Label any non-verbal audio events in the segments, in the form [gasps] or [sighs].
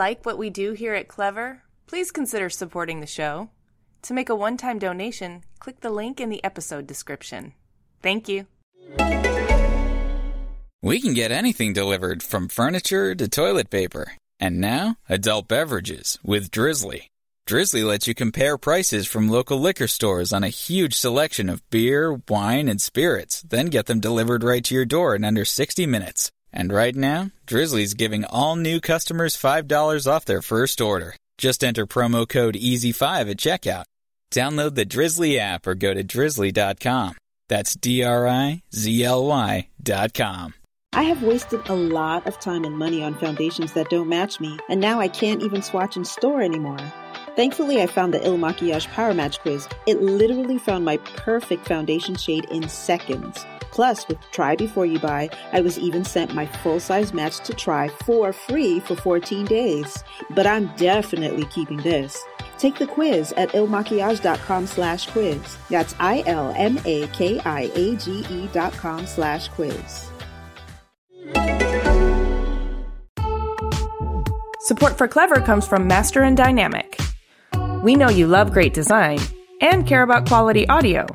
like what we do here at Clever, please consider supporting the show. To make a one time donation, click the link in the episode description. Thank you. We can get anything delivered from furniture to toilet paper. And now, adult beverages with Drizly. Drizly lets you compare prices from local liquor stores on a huge selection of beer, wine, and spirits, then get them delivered right to your door in under 60 minutes. And right now, Drizly's giving all new customers $5 off their first order. Just enter promo code EASY5 at checkout. Download the Drizly app or go to drizly.com. That's D R I Z L Y dot com. I have wasted a lot of time and money on foundations that don't match me, and now I can't even swatch in store anymore. Thankfully, I found the Il Makiage Power Match quiz. It literally found my perfect foundation shade in seconds. Plus, with Try Before You Buy, I was even sent my full size match to try for free for 14 days. But I'm definitely keeping this. Take the quiz at ilmakiage.com slash quiz. That's I-L-M-A-K-I-A-G-E dot com slash quiz. Support for Clever comes from Master and Dynamic. We know you love great design and care about quality audio,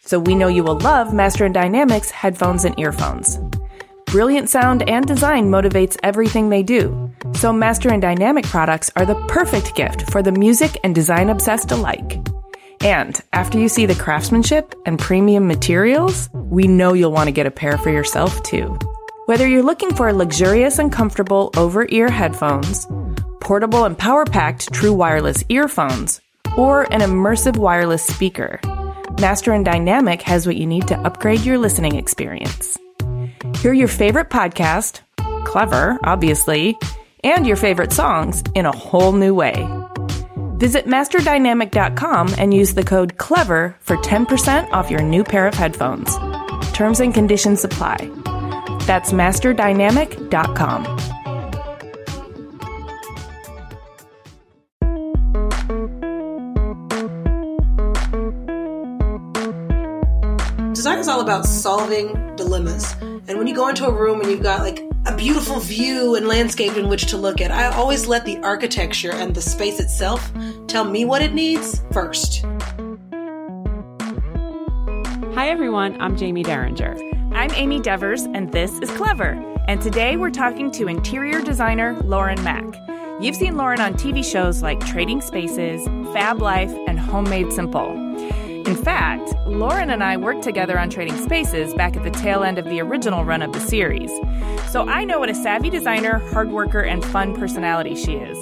so we know you will love Master and Dynamic's headphones and earphones. Brilliant sound and design motivates everything they do, so Master and Dynamic products are the perfect gift for the music and design obsessed alike. And after you see the craftsmanship and premium materials, we know you'll want to get a pair for yourself too. Whether you're looking for luxurious and comfortable over ear headphones, portable and power packed true wireless earphones, or an immersive wireless speaker, Master and Dynamic has what you need to upgrade your listening experience. Hear your favorite podcast, clever, obviously, and your favorite songs in a whole new way. Visit masterdynamic.com and use the code CLEVER for 10% off your new pair of headphones. Terms and conditions apply. That's masterdynamic.com. all about solving dilemmas. And when you go into a room and you've got like a beautiful view and landscape in which to look at, I always let the architecture and the space itself tell me what it needs first. Hi, everyone. I'm Jaime Derringer. I'm Amy Devers, and this is Clever. And today we're talking to interior designer Lauren Makk. You've seen Lauren on TV shows like Trading Spaces, FABLife, and Home Made Simple. In fact, Lauren and I worked together on Trading Spaces back at the tail end of the original run of the series. So I know what a savvy designer, hard worker, and fun personality she is.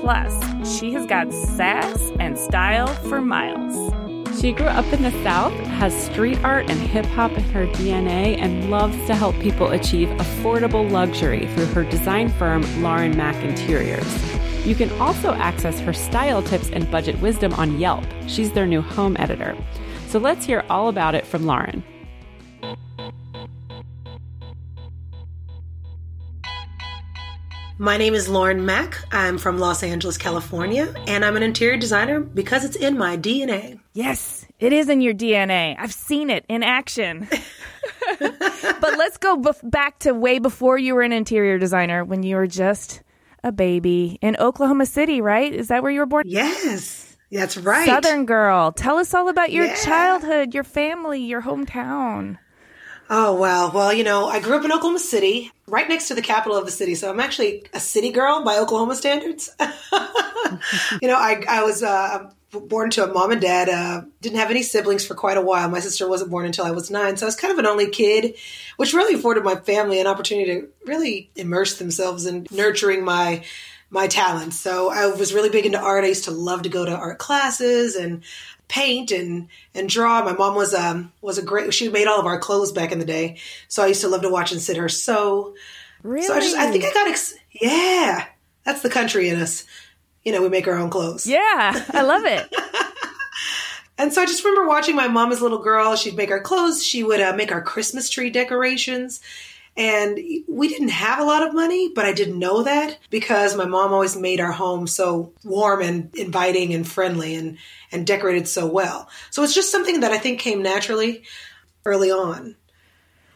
Plus, she has got sass and style for miles. She grew up in the South, has street art and hip hop in her DNA, and loves to help people achieve affordable luxury through her design firm, Lauren Makk Interiors. You can also access her style tips and budget wisdom on Yelp. She's their new home editor. So let's hear all about it from Lauren. My name is Lauren Makk. I'm from Los Angeles, California, and I'm an interior designer because it's in my DNA. Yes, it is in your DNA. I've seen it in action. [laughs] but let's go bef- back to way before you were an interior designer when you were just a baby in Oklahoma City, right? Is that where you were born? Yes, that's right. Southern girl. Tell us all about your Yeah. childhood, your family, your hometown. Oh, wow. Well, you know, I grew up in Oklahoma City, right next to the capital of the city. So I'm actually a city girl by Oklahoma standards. [laughs] you know, I, I was uh, born to a mom and dad, uh, didn't have any siblings for quite a while. My sister wasn't born until I was nine. So I was kind of an only kid, which really afforded my family an opportunity to really immerse themselves in nurturing my my talents. So I was really big into art. I used to love to go to art classes and paint and and draw. My mom was um was a great. She made all of our clothes back in the day, so I used to love to watch and sit her sew. Really? So I just I think I got ex- yeah. That's the country in us. You know, we make our own clothes. Yeah, I love it. [laughs] And so I just remember watching my mom as a little girl. She'd make our clothes. She would uh, make our Christmas tree decorations. And we didn't have a lot of money, but I didn't know that because my mom always made our home so warm and inviting and friendly and, and decorated so well. So it's just something that I think came naturally early on.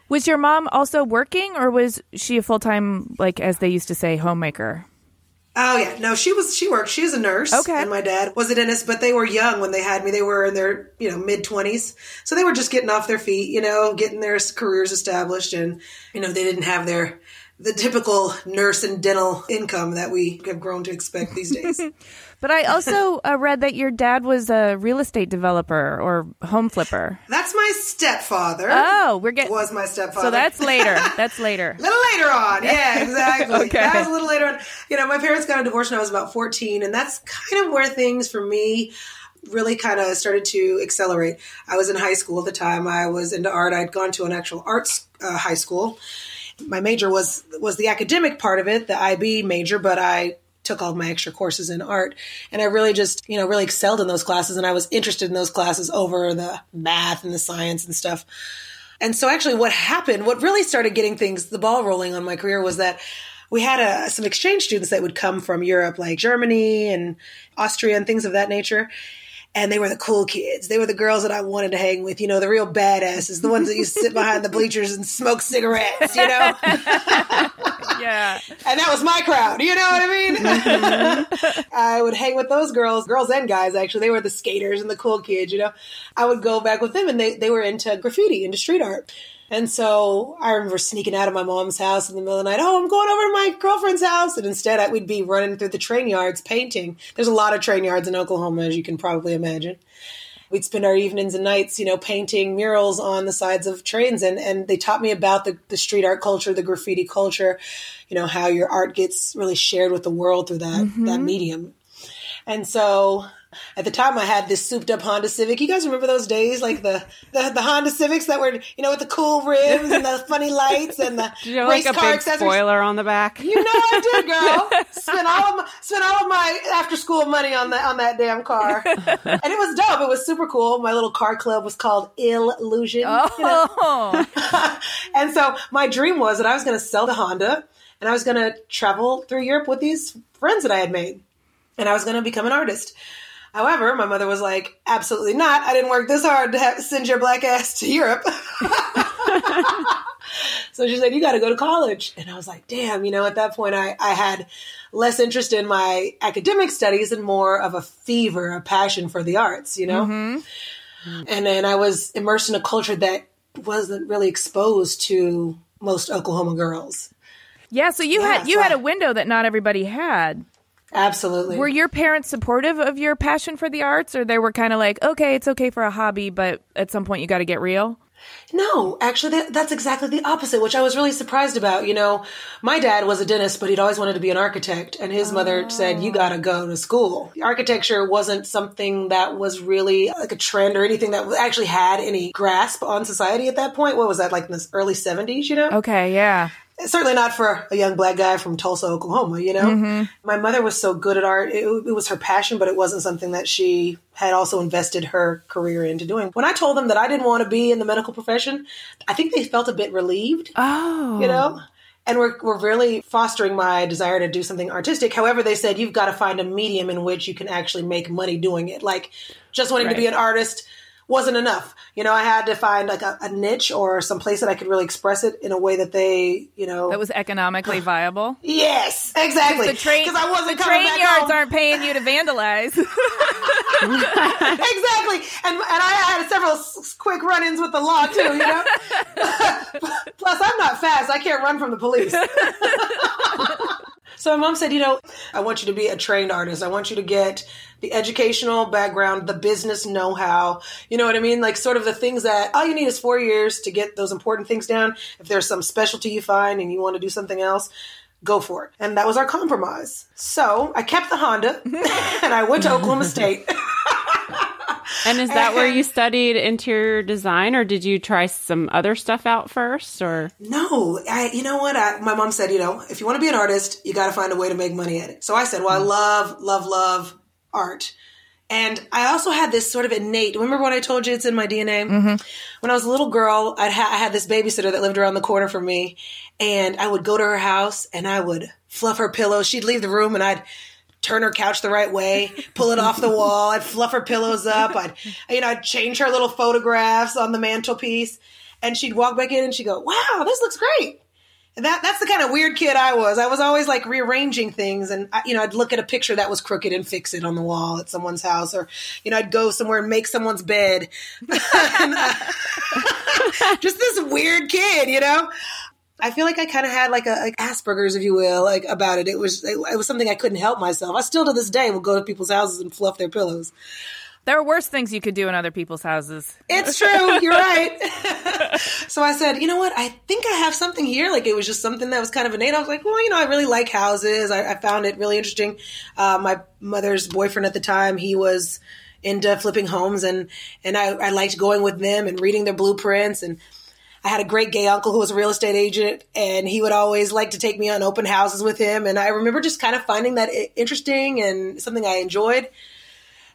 was your mom also working or was she a full time, like as they used to say, homemaker? Oh yeah, no, she was she worked. She was a nurse. Okay. and my dad was a dentist, but they were young when they had me. They were in their you know mid twenties, so they were just getting off their feet, you know, getting their careers established, and you know they didn't have their the typical nurse and dental income that we have grown to expect these days. [laughs] But I also [laughs] uh, read that your dad was a real estate developer or home flipper. That's my stepfather. Oh, we're getting. was my stepfather. So that's later. That's later. [laughs] A little later on. Yeah, [laughs] exactly. Okay. That was a little later on. You know, my parents got a divorce when I was about 14, and that's kind of where things for me really kind of started to accelerate. I was in high school at the time. I was into art. I'd gone to an actual arts uh, high school. My major was was the academic part of it, the IB major, but I took all my extra courses in art and I really just, you know, really excelled in those classes and I was interested in those classes over the math and the science and stuff. And so actually what happened, what really started getting things, the ball rolling on my career was that we had uh some exchange students that would come from Europe, like Germany and Austria and things of that nature. And they were the cool kids. They were the girls that I wanted to hang with, you know, the real badasses, the ones that used to sit behind the bleachers and smoke cigarettes, you know? [laughs] And that was my crowd. You know what I mean? Mm-hmm. [laughs] I would hang with those girls, girls and guys. Actually, they were the skaters and the cool kids. You know, I would go back with them, and they they were into graffiti, into street art. And so I remember sneaking out of my mom's house in the middle of the night. Oh, I'm going over to my girlfriend's house, and instead I, we'd be running through the train yards painting. There's a lot of train yards in Oklahoma, as you can probably imagine we'd spend our evenings and nights, you know, painting murals on the sides of trains. And, and they taught me about the, the street art culture, the graffiti culture, you know, how your art gets really shared with the world through that, that mm-hmm. medium. And so at the time I had this souped up Honda Civic. You guys remember those days? Like the, the, the Honda Civics that were, you know, with the cool rims and the [laughs] funny lights and the [laughs] Did you race like a car big accessories. spoiler on the back? You know I did, [laughs] girl. spent all of my spent all of my after school money on that on that damn car, and it was dope. It was super cool. My little car club was called Ill-usion, you know? Oh. and so my dream was that I was going to sell the Honda, and I was going to travel through Europe with these friends that I had made, and I was going to become an artist. However, my mother was like, "Absolutely not! I didn't work this hard to have, send your black ass to Europe." [laughs] So she said, You got to go to college. And I was like, Damn, you know, at that point, I, I had less interest in my academic studies and more of a fever, a passion for the arts, you know? Mm-hmm. And then I was immersed in a culture that wasn't really exposed to most Oklahoma girls. Yeah, so you Yeah, had you so had a window that not everybody had. Absolutely. Were your parents supportive of your passion for the arts or they were kind of like, "Okay, it's okay for a hobby, but at some point you got to get real?" No, actually, that, that's exactly the opposite, which I was really surprised about. You know, my dad was a dentist, but he'd always wanted to be an architect, and his mother said, "You got to go to school." Architecture wasn't something that was really like a trend or anything that actually had any grasp on society at that point. What was that like in the early seventies? You know, Okay, yeah. Certainly not for a young black guy from Tulsa, Oklahoma. You know, mm-hmm. my mother was so good at art; it, it was her passion, but it wasn't something that she had also invested her career into doing. When I told them that I didn't want to be in the medical profession, I think they felt a bit relieved. Oh. You know. And we're, we're really fostering my desire to do something artistic. However, they said you've got to find a medium in which you can actually make money doing it. Like just wanting to be an artist wasn't enough. You know, I had to find like a, a niche or some place that I could really express it in a way that they, you know, That was economically viable. [sighs] Yes, exactly. Train because I wasn't the coming train back yards home. aren't paying you to vandalize. [laughs] exactly, and and I had several quick run-ins with the law too. You know, [laughs] [laughs] plus I'm not fast. I can't run from the police. So my mom said, you know, I want you to be a trained artist. I want you to get the educational background, the business know-how. You know what I mean? Like sort of the things that all you need is four years to get those important things down. If there's some specialty you find and you want to do something else. Go for it. And that was our compromise. So I kept the Honda [laughs] and I went to Oklahoma State. [laughs] And is that where you studied interior design, or did you try some other stuff out first? Or No, I, you know what? I, my mom said, you know, if you want to be an artist, you got to find a way to make money at it. So I said, well, I mm. love, love, love art. And I also had this sort of innate. Remember when I told you it's in my DNA? Mm-hmm. When I was a little girl, I'd ha- I had this babysitter that lived around the corner from me, and I would go to her house and I would fluff her pillows. She'd leave the room, and I'd turn her couch the right way, pull it off the wall. I'd fluff her pillows up. I'd, you know, I'd change her little photographs on the mantelpiece. And she'd walk back in and she'd go, wow, this looks great. that that's the kind of weird kid I was. I was always like rearranging things, and I, you know, I'd look at a picture that was crooked and fix it on the wall at someone's house, or you know, I'd go somewhere and make someone's bed. [laughs] and, uh, [laughs] just this weird kid, you know. I feel like I kind of had like a like Asperger's, if you will, like about it. It was it, it was something I couldn't help myself. I still to this day will go to people's houses and fluff their pillows. There are worse things you could do in other people's houses. It's [laughs] true. You're right. [laughs] so I said, you know what? I think I have something here. Like it was just something that was kind of innate. I was like, well, you know, I really like houses. I, I found it really interesting. Uh, my mother's boyfriend at the time, he was into flipping homes, and and I, I liked going with them and reading their blueprints. And I had a great gay uncle who was a real estate agent, and he would always like to take me on open houses with him. And I remember just kind of finding that interesting and something I enjoyed.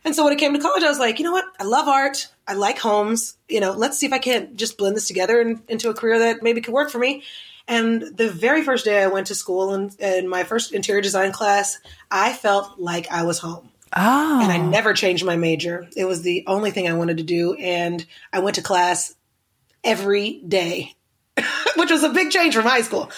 And so when it came to college, I was like, you know what? I love art. I like homes. You know, let's see if I can't just blend this together and, into a career that maybe could work for me. And the very first day I went to school and in my first interior design class, I felt like I was home. Oh. And I never changed my major. It was the only thing I wanted to do. And I went to class every day, [laughs] which was a big change from high school.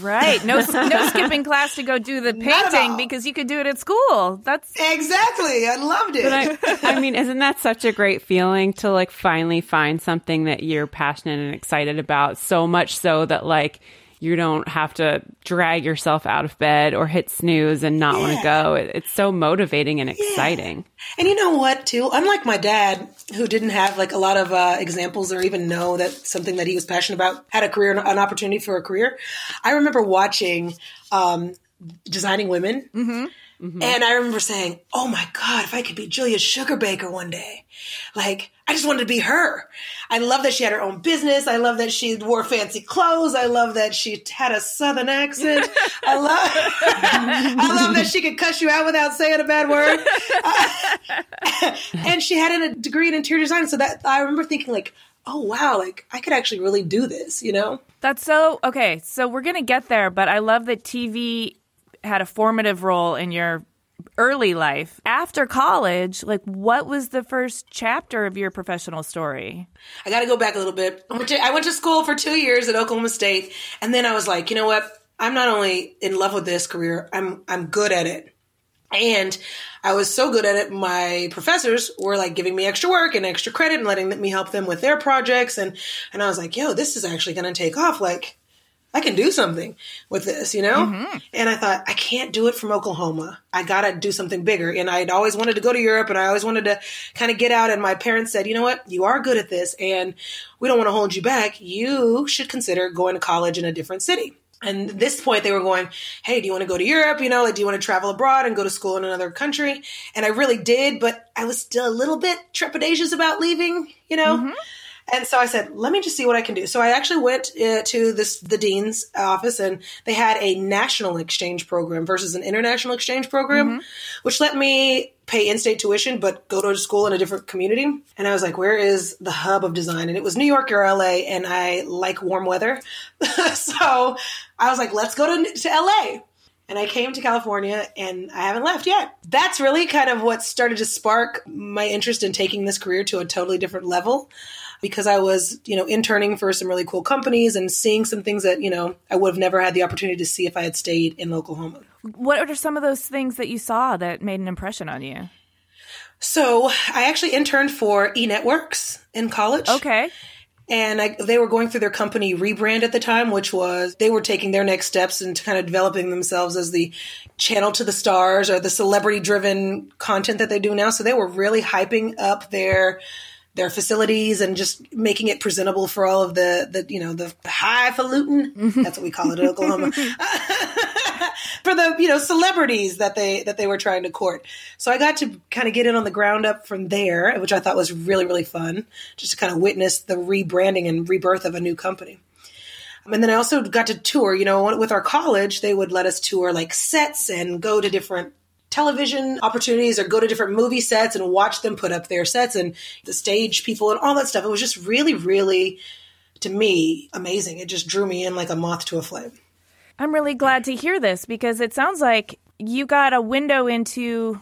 Right. No no [laughs] skipping class to go do the painting because you could do it at school. That's Exactly. I loved it. But I, I mean, isn't that such a great feeling to like finally find something that you're passionate and excited about so much so that like you don't have to drag yourself out of bed or hit snooze and not yeah. want to go. It, it's so motivating and exciting. Yeah. And you know what, too? Unlike my dad, who didn't have like a lot of uh, examples or even know that something that he was passionate about had a career, an opportunity for a career. I remember watching um, Designing Women. Mm-hmm. Mm-hmm. And I remember saying, "Oh my god, if I could be Julia Sugarbaker one day." Like, I just wanted to be her. I love that she had her own business. I love that she wore fancy clothes. I love that she had a southern accent. [laughs] I love I love that she could cuss you out without saying a bad word. Uh, [laughs] and she had a degree in interior design, so that I remember thinking like, "Oh wow, like I could actually really do this," you know? That's so okay. So we're going to get there, but I love that TV had a formative role in your early life. After college, like what was the first chapter of your professional story? I got to go back a little bit. I went to school for 2 years at Oklahoma State, and then I was like, you know what? I'm not only in love with this career, I'm I'm good at it. And I was so good at it, my professors were like giving me extra work and extra credit and letting me help them with their projects. And, and I was like, yo, this is actually going to take off. Like, I can do something with this, you know? Mm-hmm. And I thought, I can't do it from Oklahoma. I got to do something bigger. And I'd always wanted to go to Europe and I always wanted to kind of get out. And my parents said, you know what? You are good at this and we don't want to hold you back. You should consider going to college in a different city. And at this point, they were going, Hey, do you want to go to Europe? You know, like, do you want to travel abroad and go to school in another country? And I really did, but I was still a little bit trepidatious about leaving, you know? Mm-hmm. And so I said, let me just see what I can do. So I actually went uh, to this the dean's office, and they had a national exchange program versus an international exchange program, mm-hmm. which let me pay in-state tuition but go to a school in a different community. And I was like, where is the hub of design? And it was New York or LA, and I like warm weather, [laughs] so I was like, let's go to to LA and I came to California and I haven't left yet. That's really kind of what started to spark my interest in taking this career to a totally different level because I was, you know, interning for some really cool companies and seeing some things that, you know, I would have never had the opportunity to see if I had stayed in Oklahoma. What are some of those things that you saw that made an impression on you? So I actually interned for eNetworks in college. Okay. And I, they were going through their company rebrand at the time, which was they were taking their next steps into kind of developing themselves as the channel to the stars or the celebrity driven content that they do now. So they were really hyping up their their facilities and just making it presentable for all of the, the you know, the highfalutin, mm-hmm. that's what we call it in Oklahoma, [laughs] for the, you know, celebrities that they, that they were trying to court. So I got to kind of get in on the ground up from there, which I thought was really, really fun, just to kind of witness the rebranding and rebirth of a new company. And then I also got to tour, you know, with our college, they would let us tour like sets and go to different television opportunities or go to different movie sets and watch them put up their sets and the stage people and all that stuff. It was just really, really, to me, amazing. It just drew me in like a moth to a flame. I'm really glad to hear this because it sounds like you got a window into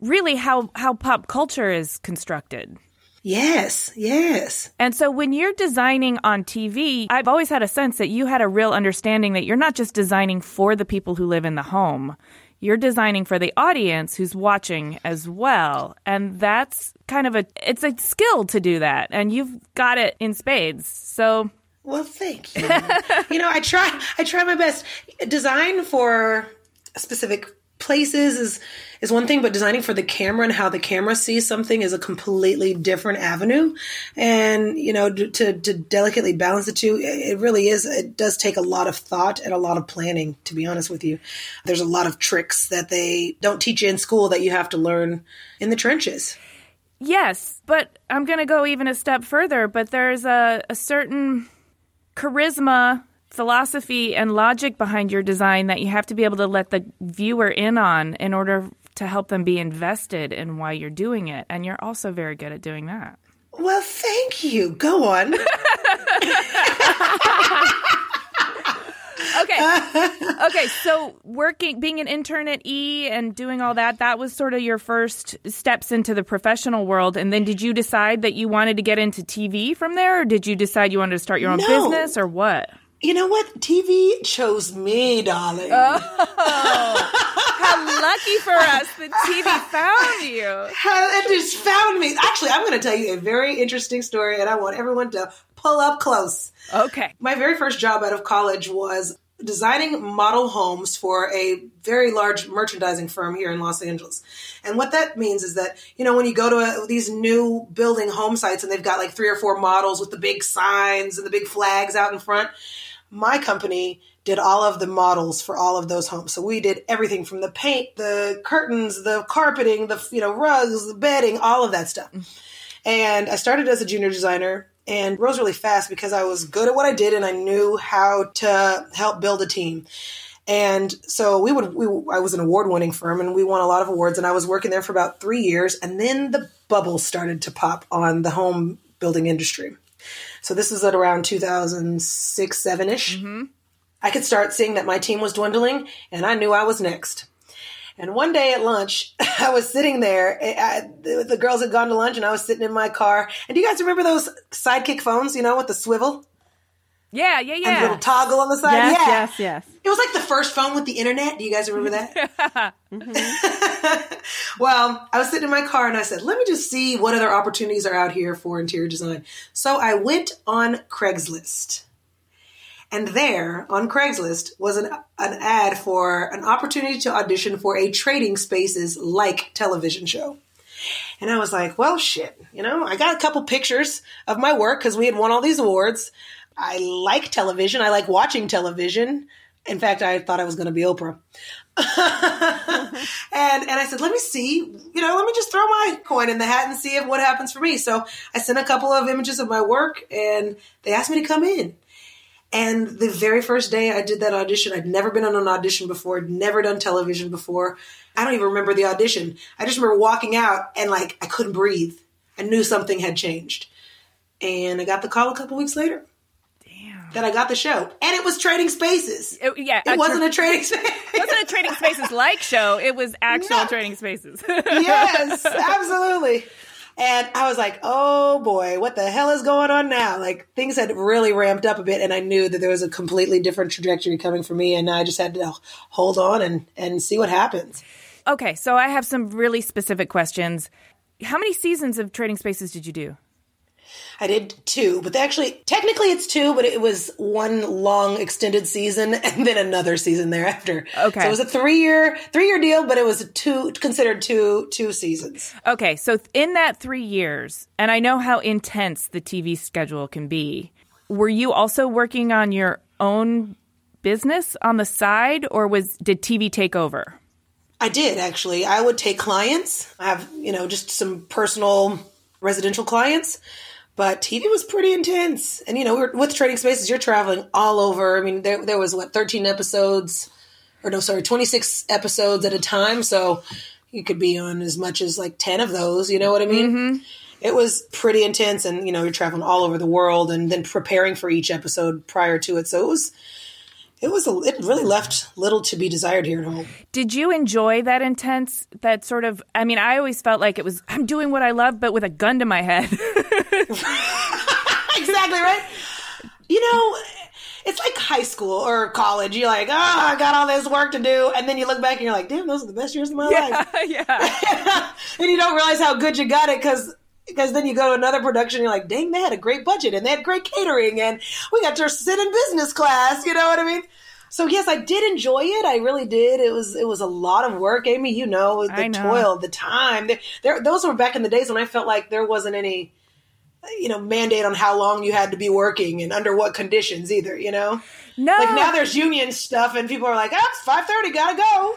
really how, how pop culture is constructed. Yes, yes. And so when you're designing on TV, I've always had a sense that you had a real understanding that you're not just designing for the people who live in the home. You're designing for the audience who's watching as well. And that's kind of a it's a skill to do that and you've got it in spades. So Well, thank you. you know, I try I try my best. Design for specific places is is one thing, but designing for the camera and how the camera sees something is a completely different avenue. And you know, to to delicately balance the two, it really is. It does take a lot of thought and a lot of planning. To be honest with you, there's a lot of tricks that they don't teach you in school that you have to learn in the trenches. Yes, but I'm going to go even a step further. But there's a, a certain charisma philosophy and logic behind your design that you have to be able to let the viewer in on in order to help them be invested in why you're doing it. And you're also very good at doing that. Well, thank you. Go on. [laughs] okay. Okay. So working, being an intern at E and doing all that, that was sort of your first steps into the professional world. And then did you decide that you wanted to get into TV from there? Or did you decide you wanted to start your own No. business or what? You know what? TV chose me, darling. Oh, how lucky for us that TV found you. It just found me. Actually, I'm going to tell you a very interesting story, and I want everyone to pull up close. Okay. My very first job out of college was designing model homes for a very large merchandising firm here in Los Angeles. And what that means is that, you know, when you go to a, these new building home sites and they've got like three or four models with the big signs and the big flags out in front, my company did all of the models for all of those homes. So we did everything from the paint, the curtains, the carpeting, the you know rugs, the bedding, all of that stuff. Mm. And I started as a junior designer and rose really fast because I was good at what I did and I knew how to help build a team. And so we would, we, I was an award winning firm and we won a lot of awards and I was working there for about three years. And then the bubble started to pop on the home building industry. So this is at around 2006, seven ish. Mm-hmm. I could start seeing that my team was dwindling and I knew I was next. And one day at lunch, [laughs] I was sitting there. Eh, I, the, the girls had gone to lunch, and I was sitting in my car. And do you guys remember those sidekick phones? You know, with the swivel Yeah, yeah, and yeah. little toggle on the side. Yes, yeah, yes, yes. it was like the first phone with the internet. Do you guys remember that? [laughs] Mm-hmm. [laughs] well, I was sitting in my car and I said, let me just see what other opportunities are out here for interior design. So I went on Craigslist. And there on Craigslist was an, an ad for an opportunity to audition for a trading spaces like television show. And I was like, well, shit, you know, I got a couple pictures of my work because we had won all these awards. I like television. I like watching television. In fact, I thought I was going to be Oprah. [laughs] and and I said, let me see, you know, let me just throw my coin in the hat and see if what happens for me. So I sent a couple of images of my work, and they asked me to come in. And the very first day I did that audition, I'd never been on an audition before, never done television before. I don't even remember the audition. I just remember walking out and like I couldn't breathe. I knew something had changed. And I got the call a couple weeks later. That I got the show. And it was Trading Spaces. It- yeah, It wasn't tra- a Trading Space. it [laughs] wasn't a Trading Spaces like show. It was actual No. Trading Spaces. [laughs] yes, absolutely. And I was like, oh boy, what the hell is going on now? Like things had really ramped up a bit and I knew that there was a completely different trajectory coming for me and I just had to hold on and, and see what happens. okay, so I have some really specific questions. How many seasons of Trading Spaces did you do? I did two, but they actually, technically it's two, but it was one long extended season [laughs] and then another season thereafter. Okay. So it was a three year, three year deal, but it was two, considered two, two seasons. Okay, so in that three years, and I know how intense the TV schedule can be, were you also working on your own business on the side, or was did TV take over? I did actually. I would take clients. I have, you know, just some personal residential clients, but TV was pretty intense. And you know, we were, with Trading Spaces, you're traveling all over. I mean, there there was what 13 episodes, or no, sorry, 26 episodes at a time. So you could be on as much as like 10 of those. You know what I mean? Mm-hmm. It was pretty intense, and you know, you're traveling all over the world, and then preparing for each episode prior to it. So it was it was a, it really left little to be desired here at home. Did you enjoy that intense, that sort of? I mean, I always felt like it was I'm doing what I love, but with a gun to my head. [laughs] exactly right. You know, it's like high school or college. You're like, oh, I got all this work to do, and then you look back and you're like, damn, those are the best years of my [laughs] yeah, life. yeah. [laughs] and you don't realize how good you got it because because then you go to another production, you're like, dang, they had a great budget and they had great catering, and we got to sit in business class. You know what I mean? So yes, I did enjoy it. I really did. It was it was a lot of work, Amy. You know the know. toil, the time. There, there, those were back in the days when I felt like there wasn't any, you know, mandate on how long you had to be working and under what conditions either. You know, No, like now there's union stuff and people are like, oh, it's five thirty, gotta go.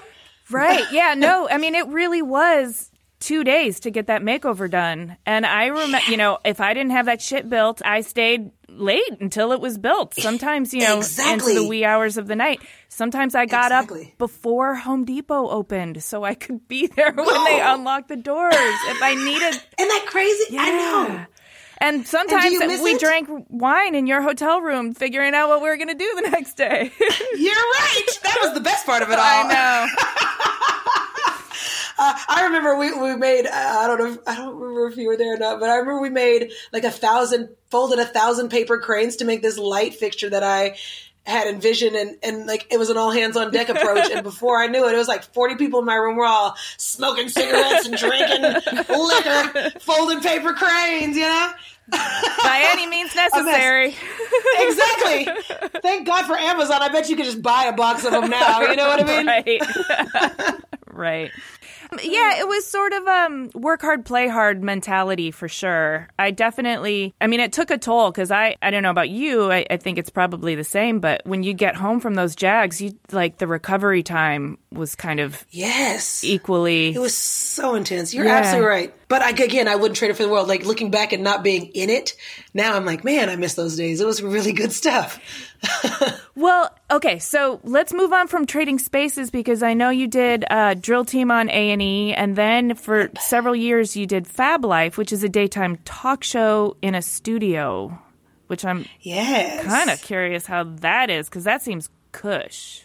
Right. Yeah. No, I mean, it really was two days to get that makeover done. And I remember, you know, if I didn't have that shit built, I stayed late until it was built. Sometimes, you know, Exactly. into the wee hours of the night. Sometimes I got Exactly. up before Home Depot opened so I could be [laughs] there when they unlocked the doors if I needed. [gasps] Isn't that crazy? I know. Yeah. And sometimes miss we it? drank wine in your hotel room, figuring out what we were going to do the [laughs] next day. You're right. That was the best part of it all. I know. [laughs] Uh, I remember we, we made uh, I don't know if- I don't remember if you were there or not, but I remember we made like a thousand folded a thousand paper cranes to make this light fixture that I had envisioned and, and like it was an all hands on deck [laughs] approach and before I knew it it was like 40 people in my room were all smoking cigarettes and drinking [laughs] liquor folding paper cranes you know? By any means [laughs] necessary. exactly. Thank God for Amazon. I bet you could just buy a box of them now. You know what I mean? Right. Right yeah it was sort of um work hard play hard mentality for sure i definitely i mean it took a toll because i i don't know about you I, I think it's probably the same but when you get home from those jags you like the recovery time was kind of yes equally It was so intense. You're Yeah. absolutely right. But I, again, I wouldn't trade it for the world. Like looking back and not being in it, now I'm like, man, I miss those days. It was really good stuff. [laughs] Well, okay, so let's move on from trading spaces because I know you did uh, Drill Team on A and E, and then for several years you did FABLife, which is a daytime talk show in a studio. Which I'm Yes. kind of curious how that is because that seems cush.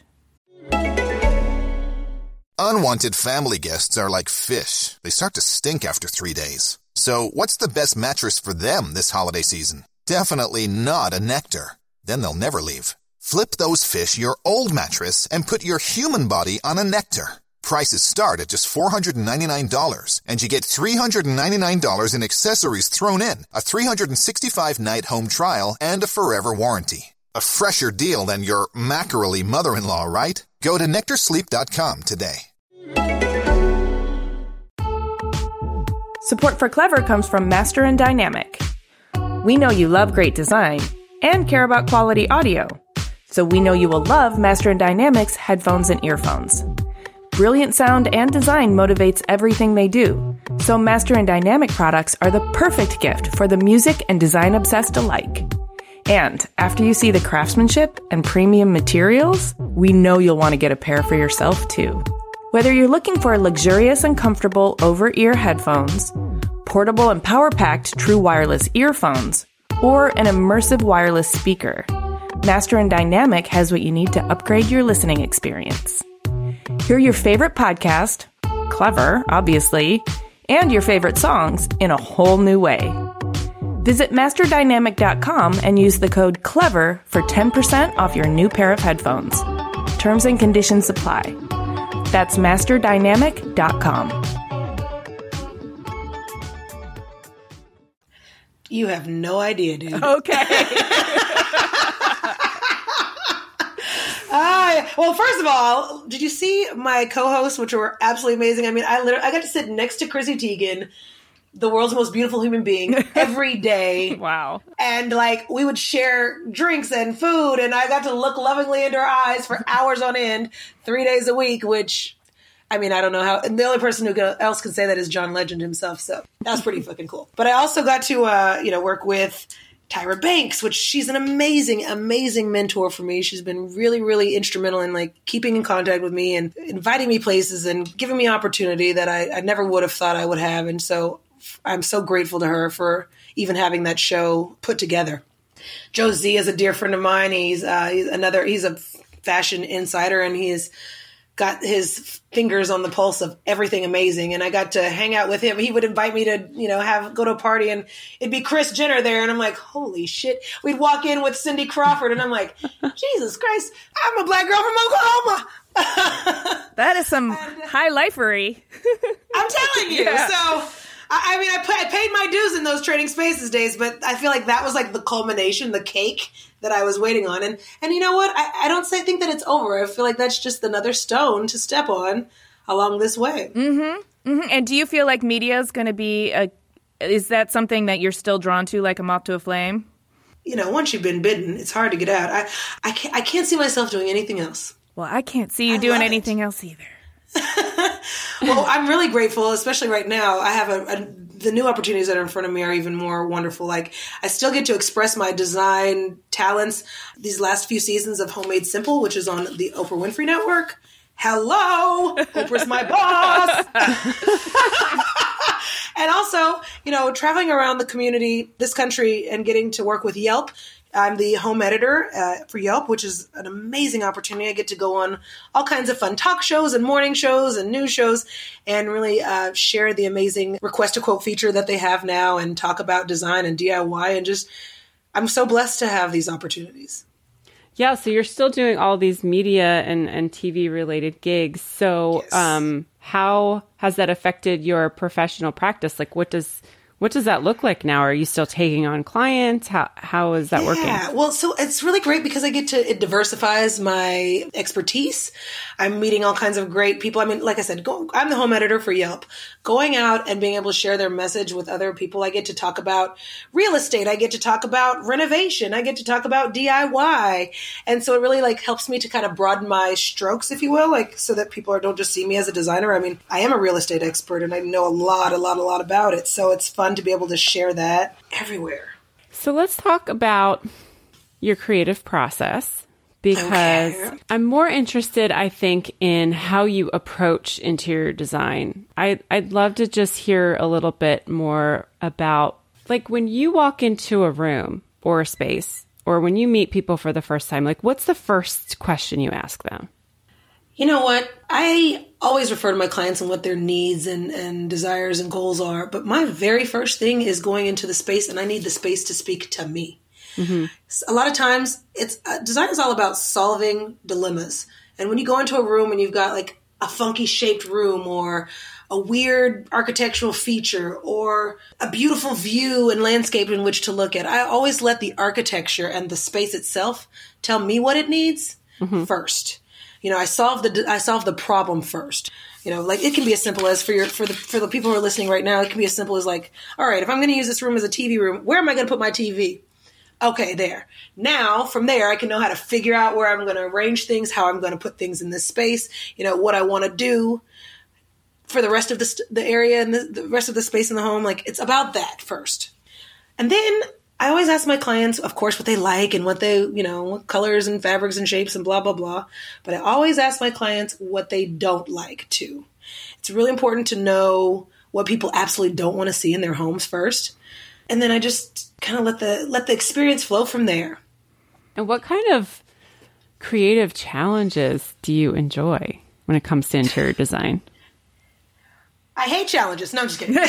Unwanted family guests are like fish. They start to stink after three days. So, what's the best mattress for them this holiday season? Definitely not a Nectar. Then they'll never leave. Flip those fish your old mattress and put your human body on a Nectar. Prices start at just $499, and you get $399 in accessories thrown in, a 365 night home trial, and a forever warranty. A fresher deal than your mackerel mother in law, right? Go to nectarsleep.com today. Support for Clever comes from Master and Dynamic. We know you love great design and care about quality audio, so we know you will love Master and Dynamic's headphones and earphones. Brilliant sound and design motivates everything they do, so Master and Dynamic products are the perfect gift for the music and design obsessed alike. And after you see the craftsmanship and premium materials, we know you'll want to get a pair for yourself too. Whether you're looking for luxurious and comfortable over ear headphones, portable and power packed true wireless earphones, or an immersive wireless speaker, Master and Dynamic has what you need to upgrade your listening experience. Hear your favorite podcast, clever, obviously, and your favorite songs in a whole new way. Visit masterdynamic.com and use the code CLEVER for 10% off your new pair of headphones. Terms and conditions apply. That's masterdynamic.com. You have no idea, dude. Okay. [laughs] Ah, well, first of all, did you see my co-hosts, which were absolutely amazing? I mean, I literally I got to sit next to Chrissy Teigen, the world's most beautiful human being, [laughs] every day. wow. and like we would share drinks and food and i got to look lovingly into her eyes for hours on end three days a week which i mean i don't know how and the only person who else can say that is john legend himself so that's pretty fucking cool but i also got to uh, you know work with tyra banks which she's an amazing amazing mentor for me she's been really really instrumental in like keeping in contact with me and inviting me places and giving me opportunity that i, I never would have thought i would have and so i'm so grateful to her for even having that show put together Joe Zee is a dear friend of mine. He's uh, he's another. He's a fashion insider, and he's got his fingers on the pulse of everything amazing. And I got to hang out with him. He would invite me to, you know, have go to a party, and it'd be Kris Jenner there, and I'm like, holy shit. We'd walk in with Cindy Crawford, and I'm like, [laughs] Jesus Christ, I'm a black girl from Oklahoma. [laughs] that is some high lifery. I'm telling you. [laughs] Yeah. So I, mean, I, I paid my dues in those trading spaces days, but I feel like that was like the culmination, the cake that I was waiting on. And and you know what? I, I don't say, think that it's over. I feel like that's just another stone to step on along this way. Mm-hmm. mm-hmm. And do you feel like media is going to be a? Is that something that you're still drawn to, like a moth to a flame? You know, once you've been bitten, it's hard to get out. I I can't, I can't see myself doing anything else. Well, I can't see you I doing anything it. else either. [laughs] well, I'm really grateful, especially right now. I have a, a, the new opportunities that are in front of me are even more wonderful. Like I still get to express my design talents. These last few seasons of Home Made Simple, which is on the Oprah Winfrey Network. Hello, Oprah's my boss. [laughs] and also, you know, traveling around the community, this country, and getting to work with Yelp I'm the home editor uh, for Yelp, which is an amazing opportunity. I get to go on all kinds of fun talk shows and morning shows and news shows and really uh, share the amazing request a quote feature that they have now and talk about design and DIY. And just, I'm so blessed to have these opportunities. Yeah, so you're still doing all these media and, and TV related gigs. So, yes. um, how has that affected your professional practice? Like, what does what does that look like now? Are you still taking on clients? How how is that yeah, working? Yeah, well, so it's really great because I get to it diversifies my expertise. I'm meeting all kinds of great people. I mean, like I said, go, I'm the home editor for Yelp. Going out and being able to share their message with other people, I get to talk about real estate. I get to talk about renovation. I get to talk about DIY, and so it really like helps me to kind of broaden my strokes, if you will, like so that people don't just see me as a designer. I mean, I am a real estate expert and I know a lot, a lot, a lot about it. So it's fun fun to be able to share that everywhere. So let's talk about your creative process because okay. I'm more interested, I think, in how you approach interior design. I, I'd love to just hear a little bit more about, like, when you walk into a room or a space, or when you meet people for the first time, like, what's the first question you ask them? You know what? I always refer to my clients and what their needs and, and desires and goals are. But my very first thing is going into the space, and I need the space to speak to me. Mm-hmm. A lot of times, it's uh, design is all about solving dilemmas. And when you go into a room and you've got like a funky shaped room or a weird architectural feature or a beautiful view and landscape in which to look at, I always let the architecture and the space itself tell me what it needs mm-hmm. first you know, I solve the I solve the problem first. You know, like it can be as simple as for your for the for the people who are listening right now, it can be as simple as like, all right, if I'm going to use this room as a TV room, where am I going to put my TV? Okay, there. Now, from there, I can know how to figure out where I'm going to arrange things, how I'm going to put things in this space, you know, what I want to do for the rest of the, the area and the, the rest of the space in the home. Like, it's about that first. And then I always ask my clients, of course, what they like and what they, you know, colors and fabrics and shapes and blah, blah, blah. But I always ask my clients what they don't like too. It's really important to know what people absolutely don't want to see in their homes first. And then I just kind of let the let the experience flow from there. And what kind of creative challenges do you enjoy when it comes to interior design? I hate challenges. No, I'm just kidding. [laughs] [laughs]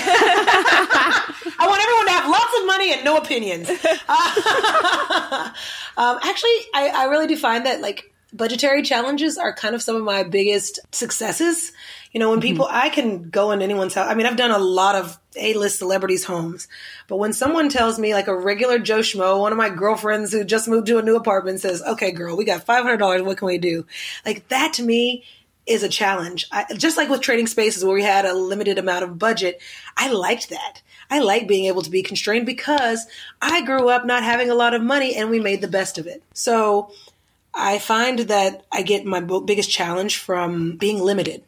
I want everyone to have lots of money and no opinions. Uh, [laughs] um, actually, I, I really do find that like budgetary challenges are kind of some of my biggest successes. You know, when mm-hmm. people, mm-hmm. I can go in anyone's house. I mean, I've done a lot of A-list celebrities' homes, but when someone tells me, like a regular Joe Schmo, one of my girlfriends who just moved to a new apartment says, "Okay, girl, we got five hundred dollars. What can we do?" Like that to me is a challenge. I, just like with trading spaces where we had a limited amount of budget, I liked that. I like being able to be constrained because I grew up not having a lot of money and we made the best of it. So I find that I get my biggest challenge from being limited.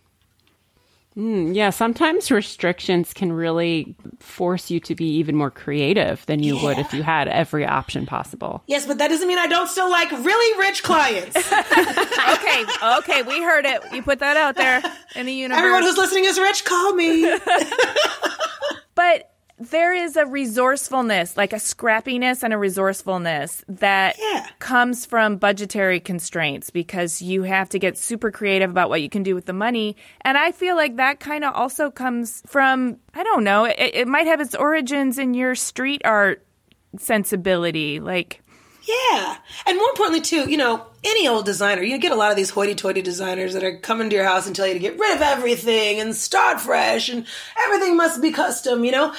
Mm, yeah, sometimes restrictions can really force you to be even more creative than you yeah. would if you had every option possible. Yes, but that doesn't mean I don't still like really rich clients. [laughs] okay, okay, we heard it. You put that out there in the universe. Everyone who's listening is rich, call me. [laughs] but there is a resourcefulness, like a scrappiness and a resourcefulness that Yeah. comes from budgetary constraints because you have to get super creative about what you can do with the money. And I feel like that kind of also comes from, I don't know, it, it might have its origins in your street art sensibility. Like, Yeah. And more importantly, too, you know, any old designer, you get a lot of these hoity toity designers that are coming to your house and tell you to get rid of everything and start fresh and everything must be custom, you know?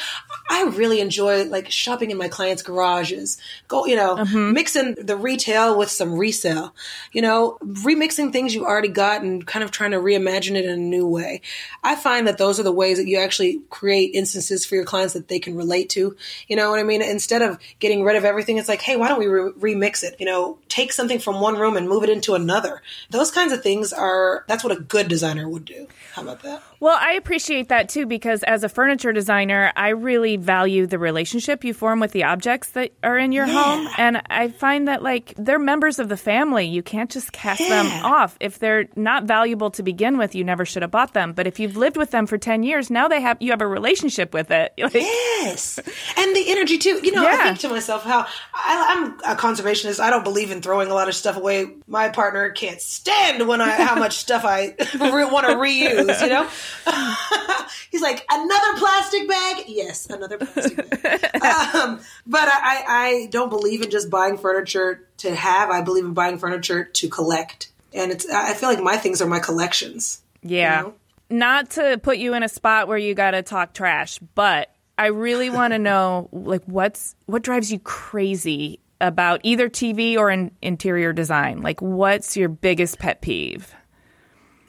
I really enjoy like shopping in my clients' garages, go, you know, mm-hmm. mixing the retail with some resale, you know, remixing things you already got and kind of trying to reimagine it in a new way. I find that those are the ways that you actually create instances for your clients that they can relate to. You know what I mean? Instead of getting rid of everything, it's like, hey, why don't we re- remix it? You know, take something from one room and move it into another. Those kinds of things are, that's what a good designer would do. How about that? Well, I appreciate that too because as a furniture designer, I really value the relationship you form with the objects that are in your home. And I find that like they're members of the family. You can't just cast them off. If they're not valuable to begin with, you never should have bought them. But if you've lived with them for 10 years, now they have you have a relationship with it. [laughs] Like, Yes, and the energy too. You know, I think to myself how I, I'm a conservationist. I don't believe in throwing a lot of stuff away. My partner can't stand when I how much stuff I [laughs] re- want to reuse. You know, [laughs] he's like another plastic bag. Yes, another plastic bag. [laughs] um, but I, I, don't believe in just buying furniture to have. I believe in buying furniture to collect, and it's. I feel like my things are my collections. Yeah. You know? Not to put you in a spot where you got to talk trash, but I really want to [laughs] know like what's what drives you crazy about either TV or in interior design? Like what's your biggest pet peeve?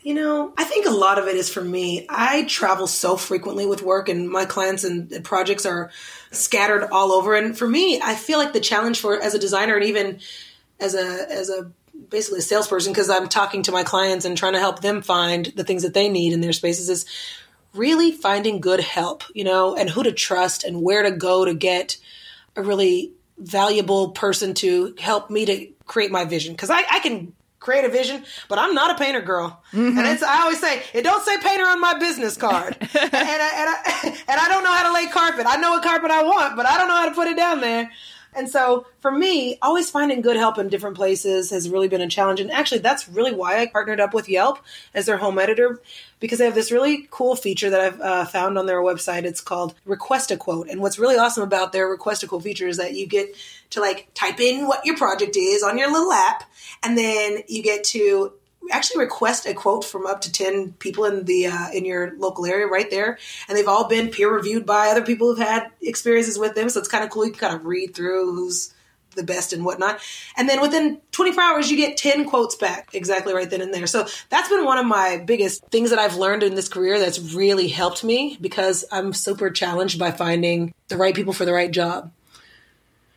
You know, I think a lot of it is for me. I travel so frequently with work, and my clients and projects are scattered all over. And for me, I feel like the challenge for as a designer and even as a as a basically a salesperson, because I'm talking to my clients and trying to help them find the things that they need in their spaces, is really finding good help. You know, and who to trust and where to go to get a really valuable person to help me to create my vision. Because I, I can create a vision, but I'm not a painter girl. Mm-hmm. And it's, I always say, it don't say painter on my business card. [laughs] and, I, and, I, and I don't know how to lay carpet. I know what carpet I want, but I don't know how to put it down there. And so for me, always finding good help in different places has really been a challenge. And actually, that's really why I partnered up with Yelp as their home editor because they have this really cool feature that I've uh, found on their website. It's called Request a Quote. And what's really awesome about their Request a Quote feature is that you get to like type in what your project is on your little app, and then you get to actually request a quote from up to 10 people in the uh, in your local area right there. And they've all been peer reviewed by other people who've had experiences with them. So it's kind of cool. You can kind of read through who's the best and whatnot. And then within 24 hours you get 10 quotes back exactly right then and there. So that's been one of my biggest things that i've learned in this career that's really helped me because i'm super challenged by finding the right people for the right job.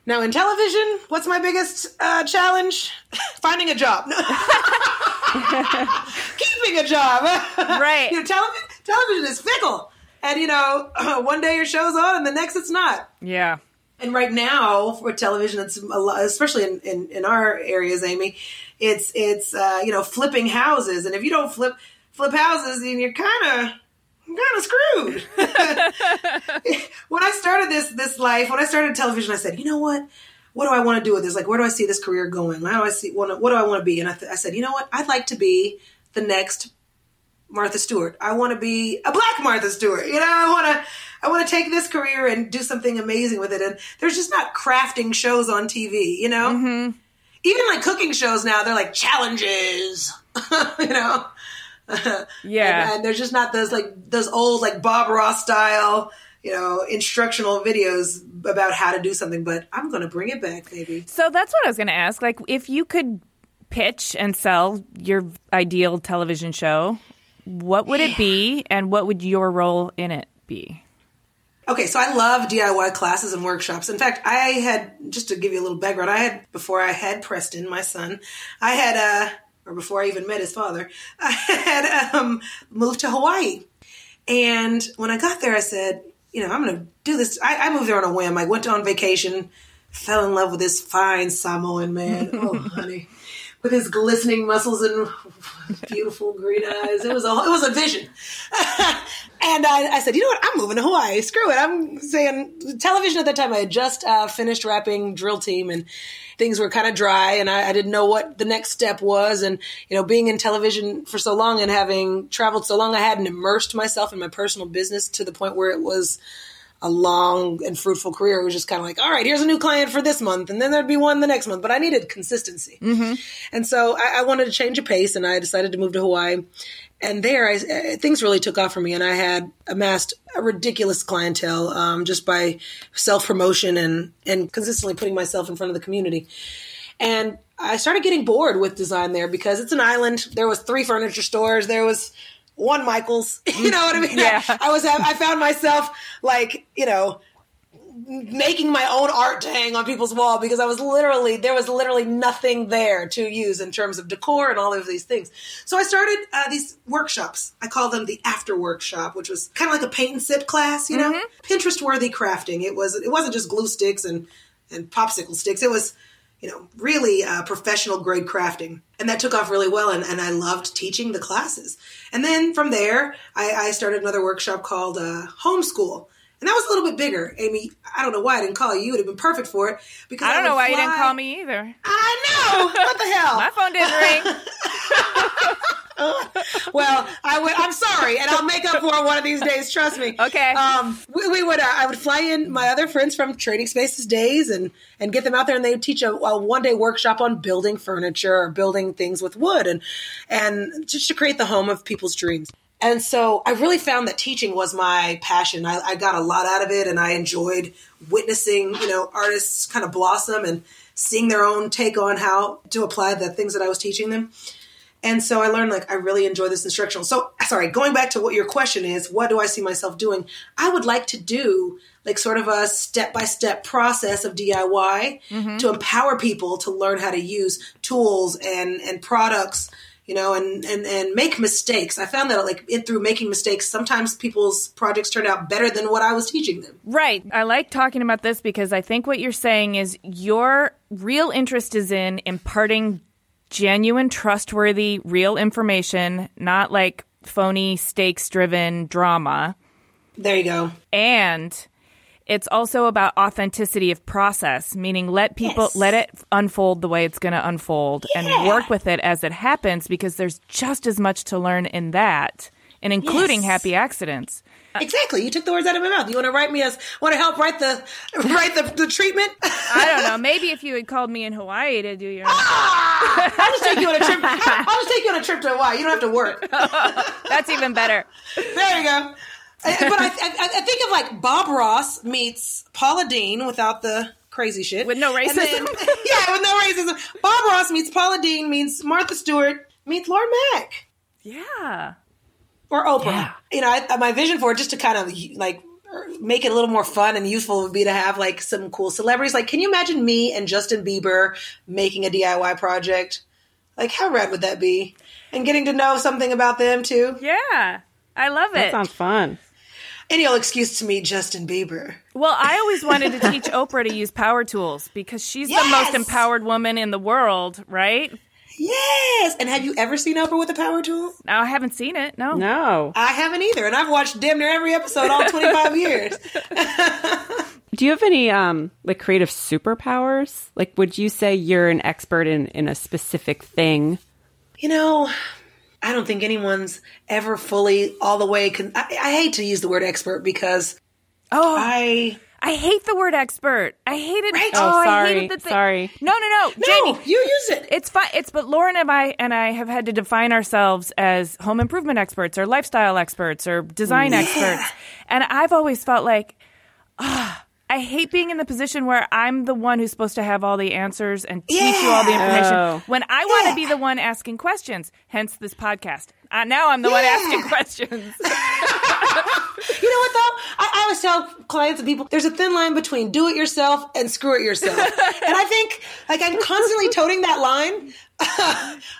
Now in television, what's my biggest uh, challenge? [laughs] Finding a job. [laughs] [laughs] Keeping a job. [laughs] Right. you know, television, television is fickle. And, you know, [clears throat] one day your show's on and the next it's not. Yeah. And right now for television, it's a lot, especially in, in, in our areas, Amy, it's, it's, uh, you know, flipping houses. And if you don't flip, flip houses, then you're kind of, kind of screwed. [laughs] when I started this, this life, when I started television, I said, you know what? What do I want to do with this? Like, where do I see this career going? How do I see, what, what do I want to be? And I, th- I said, you know what? I'd like to be the next Martha Stewart. I want to be a black Martha Stewart. You know, I want to I want to take this career and do something amazing with it. And there's just not crafting shows on TV, you know? Mm-hmm. Even like cooking shows now, they're like challenges, [laughs] you know? [laughs] Yeah. And, and there's just not those like those old like Bob Ross style, you know, instructional videos about how to do something, but I'm going to bring it back, baby. So that's what I was going to ask. Like, if you could pitch and sell your ideal television show, what would it be, and what would your role in it be? Okay, so I love DIY classes and workshops. In fact, I had just to give you a little background. I had before I had Preston, my son, I had uh or before I even met his father, [laughs] I had um moved to Hawaii. And when I got there, I said, you know, I'm going to do this. I, I moved there on a whim. I went on vacation, fell in love with this fine Samoan man. [laughs] Oh, honey, with his glistening muscles and beautiful green eyes. It was a it was a vision. [laughs] and I, I, said, you know what? I'm moving to Hawaii. Screw it. I'm saying television at that time. I had just uh, finished wrapping Drill Team and things were kind of dry and I, I, didn't know what the next step was. And, you know, being in television for so long and having traveled so long, I hadn't immersed myself in my personal business to the point where it was a long and fruitful career. It was just kind of like, all right, here's a new client for this month, and then there'd be one the next month. But I needed consistency, mm-hmm. and so I, I, wanted to change a pace, and I decided to move to Hawaii. And there, I, uh, things really took off for me, and I had amassed a ridiculous clientele um, just by self promotion and and consistently putting myself in front of the community. And I started getting bored with design there because it's an island. There was three furniture stores. There was one Michaels. [laughs] you know what I mean? Yeah. I, I was I found myself like, you know, making my own art to hang on people's wall because I was literally there was literally nothing there to use in terms of decor and all of these things. So I started uh, these workshops. I call them the after workshop, which was kind of like a paint and sip class, you know, mm-hmm. Pinterest worthy crafting. It was it wasn't just glue sticks and and popsicle sticks. It was you know, really uh, professional grade crafting. And that took off really well. And, and I loved teaching the classes. And then from there, I, I started another workshop called uh, Homeschool. And that was a little bit bigger. Amy, I don't know why I didn't call you. You would have been perfect for it. Because I don't I know why fly. you didn't call me either. I know. What the hell? My phone didn't ring. [laughs] well, I would. I'm sorry, and I'll make up for it one of these days. Trust me. Okay. Um, we, we would. Uh, I would fly in my other friends from Trading Spaces days and and get them out there, and they would teach a, a one day workshop on building furniture or building things with wood, and and just to create the home of people's dreams. And so I really found that teaching was my passion. I, I got a lot out of it, and I enjoyed witnessing, you know, artists kind of blossom and seeing their own take on how to apply the things that I was teaching them. And so I learned like I really enjoy this instructional. So sorry, going back to what your question is, what do I see myself doing? I would like to do like sort of a step by step process of DIY mm-hmm. to empower people to learn how to use tools and and products you know, and, and, and make mistakes. I found that like it through making mistakes, sometimes people's projects turned out better than what I was teaching them. Right. I like talking about this because I think what you're saying is your real interest is in imparting genuine, trustworthy, real information, not like phony, stakes driven drama. There you go. And it's also about authenticity of process, meaning let people yes. let it unfold the way it's going to unfold yeah. and work with it as it happens because there's just as much to learn in that and including yes. happy accidents. Exactly. You took the words out of my mouth. You want to write me as want to help write the write the, the treatment? I don't know. Maybe if you had called me in Hawaii to do your ah! [laughs] I'll just take you on a trip. I'll just take you on a trip to Hawaii. You don't have to work. [laughs] That's even better. There you go. But I, I, I, think of like Bob Ross meets Paula Deen without the crazy shit. With no racism. Then, [laughs] yeah, with no racism. Bob Ross meets Paula Deen meets Martha Stewart meets Lauren Makk. Yeah or Oprah. Yeah. You know, I, my vision for it just to kind of like make it a little more fun and useful would be to have like some cool celebrities. Like, can you imagine me and Justin Bieber making a DIY project? Like, how rad would that be? And getting to know something about them too. Yeah, I love it. That sounds fun. Any old excuse to meet Justin Bieber. Well, I always wanted to teach [laughs] Oprah to use power tools because she's yes! the most empowered woman in the world, right? Yes. And have you ever seen Oprah with a power tool? No, I haven't seen it. No. No. I haven't either. And I've watched damn near every episode all 25 years. [laughs] Do you have any um like creative superpowers? Like would you say you're an expert in in a specific thing? You know, I don't think anyone's ever fully all the way con- I, I hate to use the word expert because oh I I hate the word expert. I hate it. Right? Oh, oh sorry. I hated the Sorry. No, no, no, no. Jaime, you use it. It's fine. It's but Lauren and I and I have had to define ourselves as home improvement experts or lifestyle experts or design yeah. experts, and I've always felt like, ah. I hate being in the position where I'm the one who's supposed to have all the answers and teach yeah. you all the information oh. when I want to be the one asking questions. Hence this podcast. Uh, now I'm the yeah. one asking questions. [laughs] you know what though? I, I, always tell clients and people there's a thin line between do it yourself and screw it yourself. [laughs] and I think like I'm constantly toting that line. [laughs]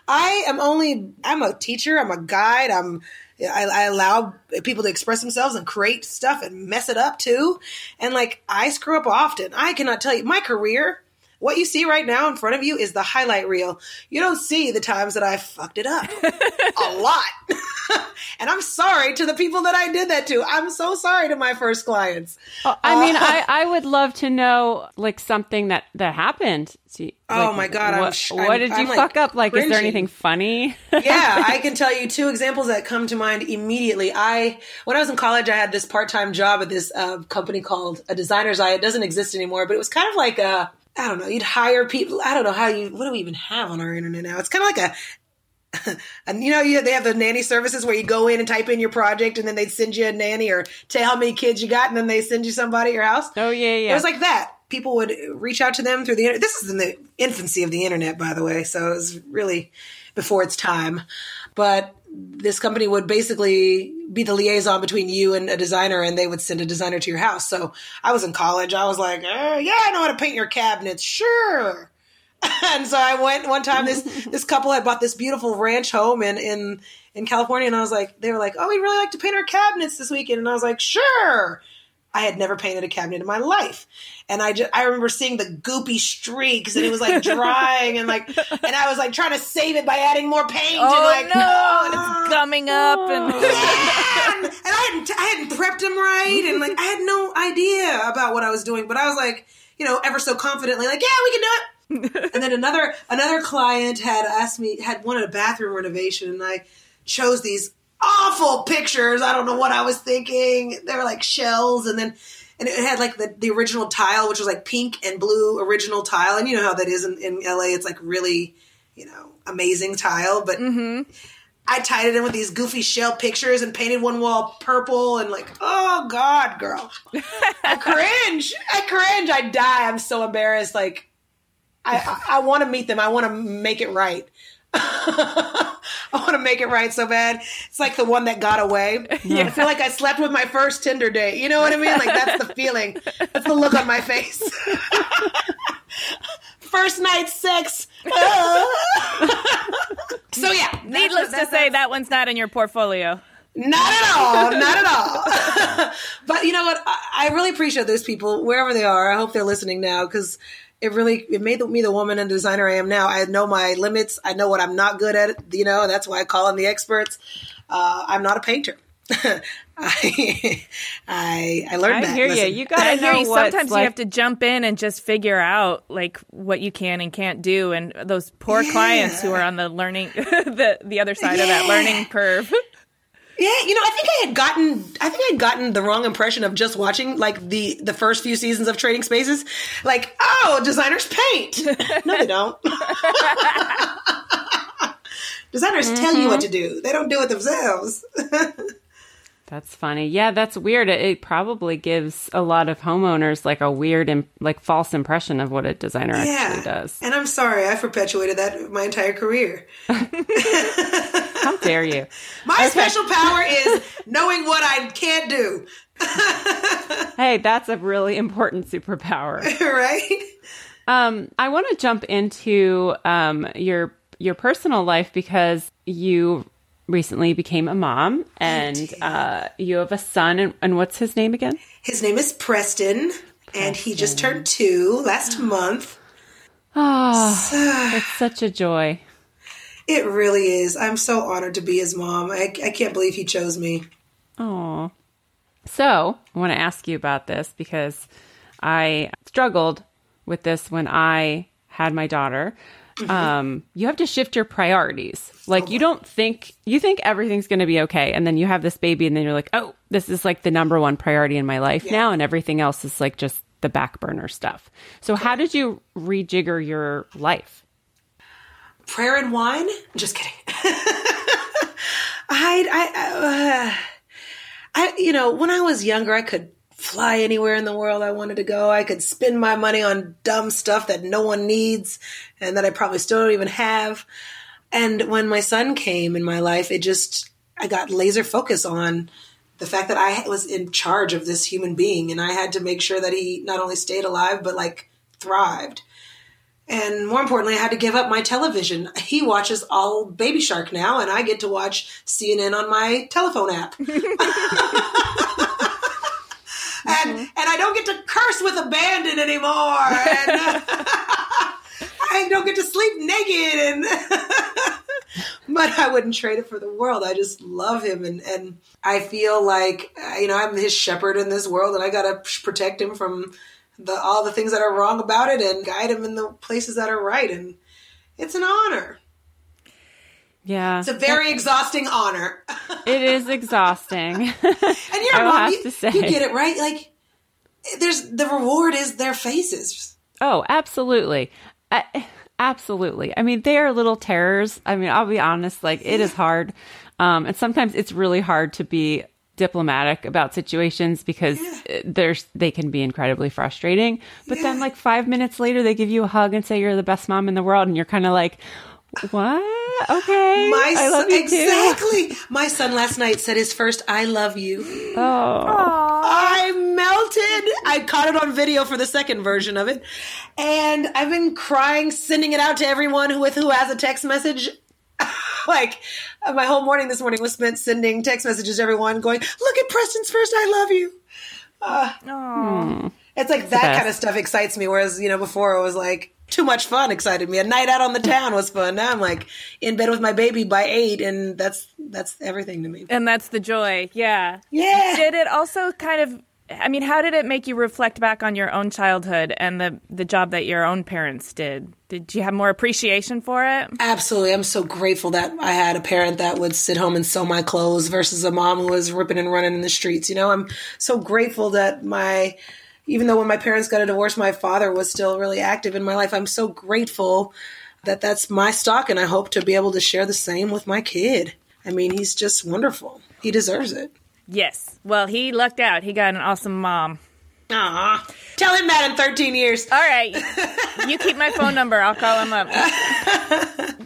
I am only I'm a teacher, I'm a guide, I'm I, I, allow people to express themselves and create stuff and mess it up too. And like I screw up often. I cannot tell you my career what you see right now in front of you is the highlight reel. You don't see the times that I fucked it up [laughs] a lot. [laughs] and I'm sorry to the people that I did that to. I'm so sorry to my first clients. Oh, I mean, uh, I, [laughs] I would love to know like something that that happened. See, oh like, my god! What, I'm, what I'm, did you I'm, fuck like, up? Like, cringing. is there anything funny? yeah, I can tell you two examples that come to mind immediately. I, when I was in college, I had this part-time job at this uh, company called A Designer's Eye. It doesn't exist anymore, but it was kind of like a, I don't know, you'd hire people. I don't know how you, what do we even have on our internet now? It's kind of like a, [laughs] and you know, you, they have the nanny services where you go in and type in your project and then they send you a nanny or tell how many kids you got and then they send you somebody at your house. Oh, yeah, yeah. It was like that. People would reach out to them through the internet. This is in the infancy of the internet, by the way. So it was really before its time. But this company would basically be the liaison between you and a designer and they would send a designer to your house. So I was in college. I was like, eh, yeah, I know how to paint your cabinets. Sure. [laughs] and so I went one time. This [laughs] this couple had bought this beautiful ranch home in in in California, and I was like, they were like, oh, we'd really like to paint our cabinets this weekend, and I was like, sure. I had never painted a cabinet in my life, and I just I remember seeing the goopy streaks, and it was like drying, and like, [laughs] and I was like trying to save it by adding more paint, Oh and like, no! And it's gumming up, and yeah! [laughs] and I hadn't I hadn't prepped him right, and like I had no idea about what I was doing, but I was like, you know, ever so confidently, like, yeah, we can do it and then another another client had asked me had wanted a bathroom renovation and I chose these awful pictures. I don't know what I was thinking. They were like shells and then and it had like the, the original tile, which was like pink and blue original tile. And you know how that is in, in LA. It's like really, you know, amazing tile. But mm-hmm. I tied it in with these goofy shell pictures and painted one wall purple and like, oh God, girl. [laughs] I cringe. I cringe. I die. I'm so embarrassed. Like I, I, I want to meet them. I want to make it right. [laughs] [laughs] I want to make it right so bad. It's like the one that got away. [laughs] I feel like I slept with my first Tinder date. You know what I mean? Like that's the feeling. That's the look on my face. [laughs] first night sex. so yeah. needless to say, that one's not in your portfolio. not at all. Not at all. but you know what? I, I really appreciate those people wherever they are. I hope they're listening now because it really it made me the woman and designer I am now. I know my limits. I know what I'm not good at. You know, that's why I call in the experts. Uh, I'm not a painter. [laughs] I, I I learned I that. hear you. Listen. You gotta I hear know you. Sometimes like- you have to jump in and just figure out like what you can and can't do, and those poor clients who are on the learning [laughs] the the other side of that learning curve. [laughs] Yeah, you know, I think I had gotten I think I had gotten the wrong impression of just watching like the the first few seasons of Trading Spaces. Like, oh, designers paint. No, they don't. [laughs] [laughs] designers tell you what to mm-hmm. do. They don't do it themselves. [laughs] That's funny. Yeah, that's weird. It, it probably gives a lot of homeowners like a weird, Im- like false impression of what a designer actually does. And I'm sorry, I perpetuated that my entire career. [laughs] [laughs] How dare you? My special power is knowing what I can't do. [laughs] Hey, that's a really important superpower. right? Um, I want to jump into um, your your personal life because you recently became a mom and uh, you have a son. And, and what's his name again? His name is Preston, and he just turned two last month. Oh, it's such a joy. It really is. I'm so honored to be his mom. I, I can't believe he chose me. Oh. So, I want to ask you about this because I struggled with this when I had my daughter. Um, you have to shift your priorities. Like, you don't think, you think everything's going to be okay. And then you have this baby, and then you're like, oh, this is like the number one priority in my life now. And everything else is like just the back burner stuff. So, how did you rejigger your life? Prayer and wine? Just kidding. [laughs] I, I, uh, I, you know, when I was younger, I could fly anywhere in the world I wanted to go. I could spend my money on dumb stuff that no one needs and that I probably still don't even have. And when my son came in my life, it just, I got laser focus on the fact that I was in charge of this human being and I had to make sure that he not only stayed alive, but like thrived. And more importantly, I had to give up my television. He watches all Baby Shark now, and I get to watch CNN on my telephone app. [laughs] [laughs] and and I don't get to curse with abandon anymore. And, [laughs] [laughs] I don't get to sleep naked and [laughs] but I wouldn't trade it for the world. I just love him and and I feel like uh, you know, I'm his shepherd in this world and I got to protect him from the all the things that are wrong about it and guide him in the places that are right and it's an honor. Yeah. It's a very exhausting honor. it is [laughs] exhausting. and you're [laughs] a mom, you, you get it right. Like there's the reward is their faces. Oh, absolutely. I, absolutely. I mean, they are little terrors. I mean, I'll be honest, like it is hard. Um, and sometimes it's really hard to be diplomatic about situations because yeah. there's they can be incredibly frustrating. But yeah. then like 5 minutes later they give you a hug and say you're the best mom in the world and you're kind of like what? Okay. My I love you exactly. Too. My son last night said his first "I love you." Oh, I melted. I caught it on video for the second version of it, and I've been crying, sending it out to everyone who with who has a text message. [laughs] like my whole morning this morning was spent sending text messages to everyone, going, "Look at Preston's first "I love you." Uh, oh. It's like that kind of stuff excites me. Whereas you know before it was like too much fun excited me. A night out on the town was fun. Now I'm like in bed with my baby by eight, and that's that's everything to me. And that's the joy. Yeah. Yeah. Did it also kind of? I mean, how did it make you reflect back on your own childhood and the the job that your own parents did? Did you have more appreciation for it? Absolutely. I'm so grateful that I had a parent that would sit home and sew my clothes versus a mom who was ripping and running in the streets. You know, I'm so grateful that my even though when my parents got a divorce, my father was still really active in my life. I'm so grateful that that's my stock, and I hope to be able to share the same with my kid. I mean, he's just wonderful. He deserves it. Yes. Well, he lucked out. He got an awesome mom. Aw. Tell him that in 13 years. All right. you keep my phone number. I'll call him up.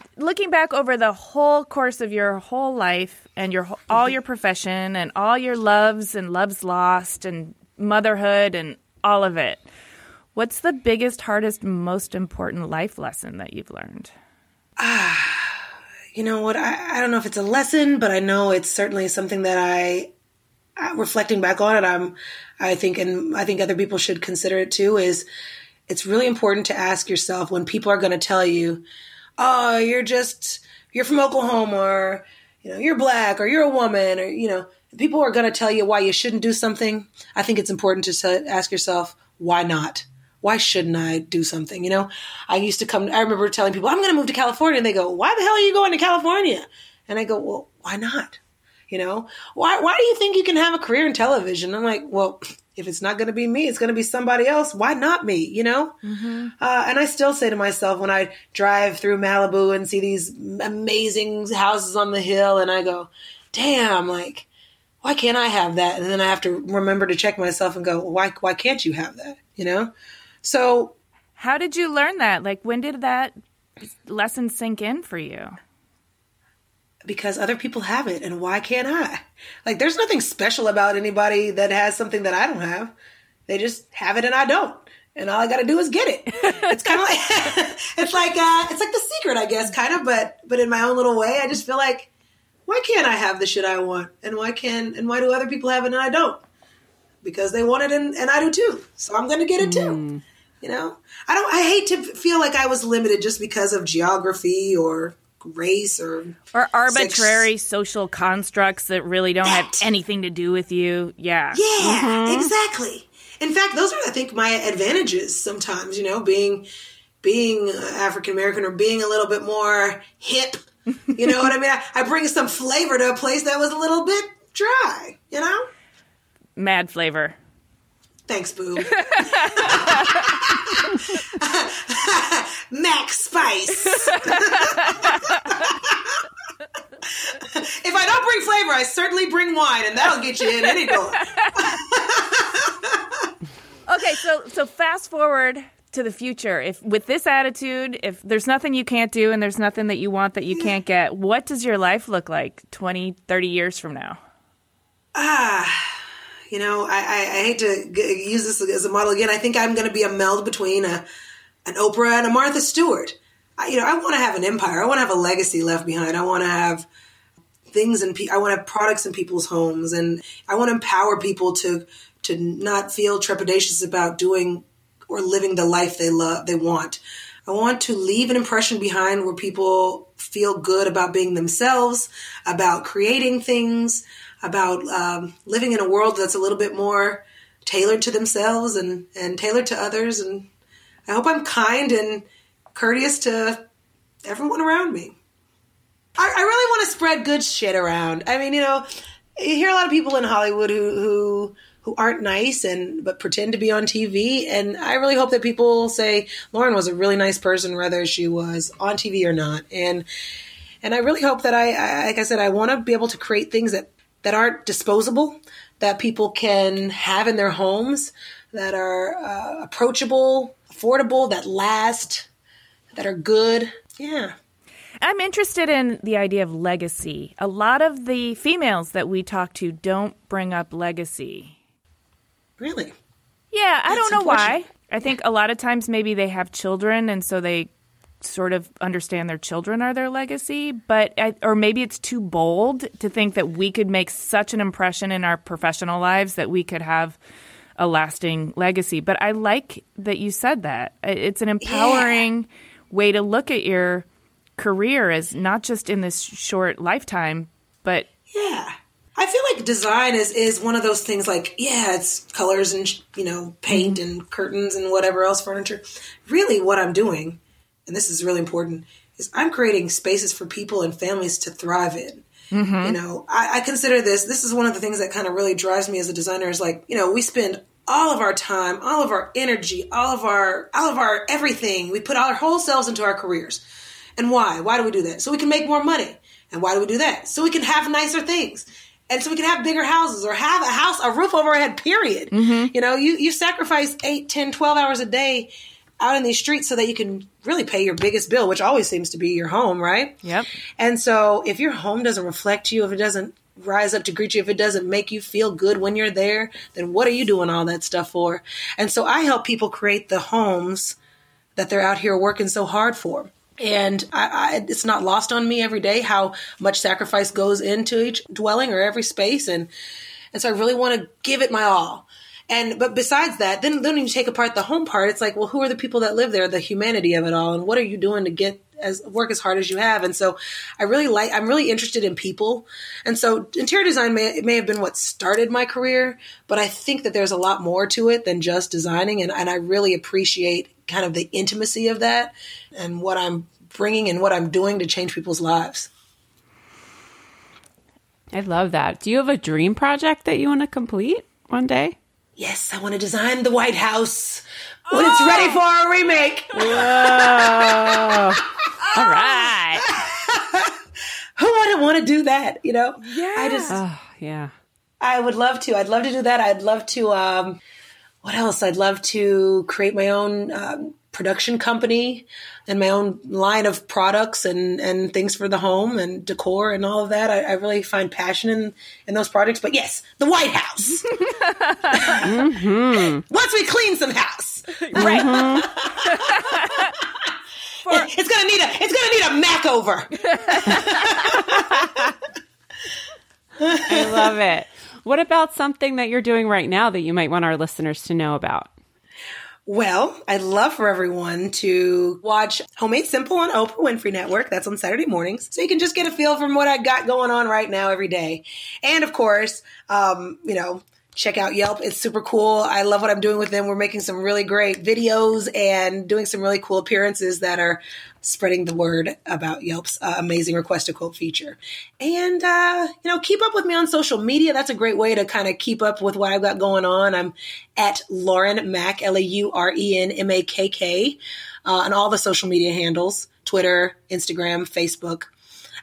[laughs] Looking back over the whole course of your whole life and your all your profession and all your loves and loves lost and motherhood and all of it. What's the biggest, hardest, most important life lesson that you've learned? Ah, [sighs] you know what? I, I don't know if it's a lesson, but I know it's certainly something that I, I reflecting back on it. I'm, I think, and I think other people should consider it too. Is it's really important to ask yourself when people are going to tell you, "Oh, you're just you're from Oklahoma," or you know, "You're black," or "You're a woman," or you know, people are going to tell you why you shouldn't do something, I think it's important to ask yourself, why not? Why shouldn't I do something? You know, I used to come, I remember telling people, I'm going to move to California. And they go, why the hell are you going to California? And I go, well, why not? You know, why, why do you think you can have a career in television? I'm like, well, if it's not going to be me, it's going to be somebody else. Why not me? You know? Mm-hmm. Uh, and I still say to myself when I drive through Malibu and see these amazing houses on the hill and I go, damn, like, why can't I have that? And then I have to remember to check myself and go, why why can't you have that? You know? So how did you learn that? Like when did that lesson sink in for you? Because other people have it and why can't I? Like there's nothing special about anybody that has something that I don't have. They just have it and I don't. And all I got to do is get it. [laughs] It's kind of like [laughs] it's like uh, it's like the secret, I guess, kind of, but but in my own little way. I just feel like why can't I have the shit I want? And why can and why do other people have it and I don't? Because they want it and, and I do too. So I'm going to get it too. Mm. You know, I don't. I hate to feel like I was limited just because of geography or race or or arbitrary sex. social constructs that really don't that. have anything to do with you. Yeah, yeah, mm-hmm. exactly. In fact, those are I think my advantages sometimes. You know, being being African American or being a little bit more hip you know what I mean? I, I bring some flavor to a place that was a little bit dry, you know? Mad flavor. Thanks, boo. [laughs] Max Spice. [laughs] if I don't bring flavor, I certainly bring wine, and that'll get you in any door. [laughs] okay, so so fast forward to the future. If with this attitude if there's nothing you can't do and there's nothing that you want that you can't get what does your life look like 20 30 years from now? Ah you know i, I, I hate to g- use this as a model again. I think i'm going to be a meld between a, an oprah and a martha stewart. I, you know i want to have an empire. I want to have a legacy left behind. I want to have things and pe- i want to have products in people's homes and i want to empower people to to not feel trepidatious about doing or living the life they love, they want. I want to leave an impression behind where people feel good about being themselves, about creating things, about um, living in a world that's a little bit more tailored to themselves and, and tailored to others. And I hope I'm kind and courteous to everyone around me. I, I really want to spread good shit around. I mean, you know, you hear a lot of people in Hollywood who, who who aren't nice and but pretend to be on TV. And I really hope that people say Lauren was a really nice person, whether she was on TV or not. And and I really hope that I, I like I said, I want to be able to create things that that aren't disposable, that people can have in their homes, that are uh, approachable, affordable, that last, that are good. Yeah. I'm interested in the idea of legacy. A lot of the females that we talk to don't bring up legacy. Really? Yeah, I don't know why. I think a lot of times maybe they have children and so they sort of understand their children are their legacy, but I, or maybe it's too bold to think that we could make such an impression in our professional lives that we could have a lasting legacy. But I like that you said that. It's an empowering yeah. way to look at your career as not just in this short lifetime, but yeah. I feel like design is is one of those things like yeah, it's colors and you know paint mm-hmm. and curtains and whatever else furniture. Really, what I'm doing, and this is really important, is I'm creating spaces for people and families to thrive in. Mm-hmm. You know, I, I consider this. This is one of the things that kind of really drives me as a designer. Is like you know we spend all of our time, all of our energy, all of our all of our everything. We put our whole selves into our careers. And why? Why do we do that? So we can make more money. And why do we do that? So we can have nicer things. And so we can have bigger houses or have a house, a roof over our head, period. Mm-hmm. You know, you, you sacrifice 8, 10, 12 hours a day out in these streets so that you can really pay your biggest bill, which always seems to be your home, right? Yep. And so if your home doesn't reflect you, if it doesn't rise up to greet you, if it doesn't make you feel good when you're there, then what are you doing all that stuff for? And so I help people create the homes that they're out here working so hard for. And I, I, it's not lost on me every day how much sacrifice goes into each dwelling or every space. And, and so I really want to give it my all. And, but besides that, then, then you take apart the home part, it's like, well, who are the people that live there, the humanity of it all? And what are you doing to get as work as hard as you have? And so I really like, I'm really interested in people. And so interior design may, may have been what started my career, but I think that there's a lot more to it than just designing. And, and I really appreciate kind of the intimacy of that and what I'm bringing and what I'm doing to change people's lives. I love that. Do you have a dream project that you want to complete one day? Yes, I want to design the White House when oh! it's ready for a remake. Whoa. All right. [laughs] Who wouldn't want to do that? You know? Yeah. I just, oh, yeah. I would love to. I'd love to do that. I'd love to, um, what else? I'd love to create my own um, production company and my own line of products and, and things for the home and decor and all of that. I, I really find passion in, in those projects. But yes, the White House. [laughs] mm-hmm. Once we clean some house, right? Mm-hmm. [laughs] For- it's gonna need a it's gonna need a makeover. [laughs] I love it. What about something that you're doing right now that you might want our listeners to know about? Well, I'd love for everyone to watch Home Made Simple on Oprah Winfrey Network. That's on Saturday mornings. So you can just get a feel from what I got going on right now every day. And of course, um, you know, check out Yelp. It's super cool. I love what I'm doing with them. We're making some really great videos and doing some really cool appearances that are spreading the word about Yelp's uh, amazing request a quote feature. And, uh, you know, keep up with me on social media. That's a great way to kind of keep up with what I've got going on. I'm at Lauren Makk, L A U R E N M A K K, uh, on all the social media handles Twitter, Instagram, Facebook.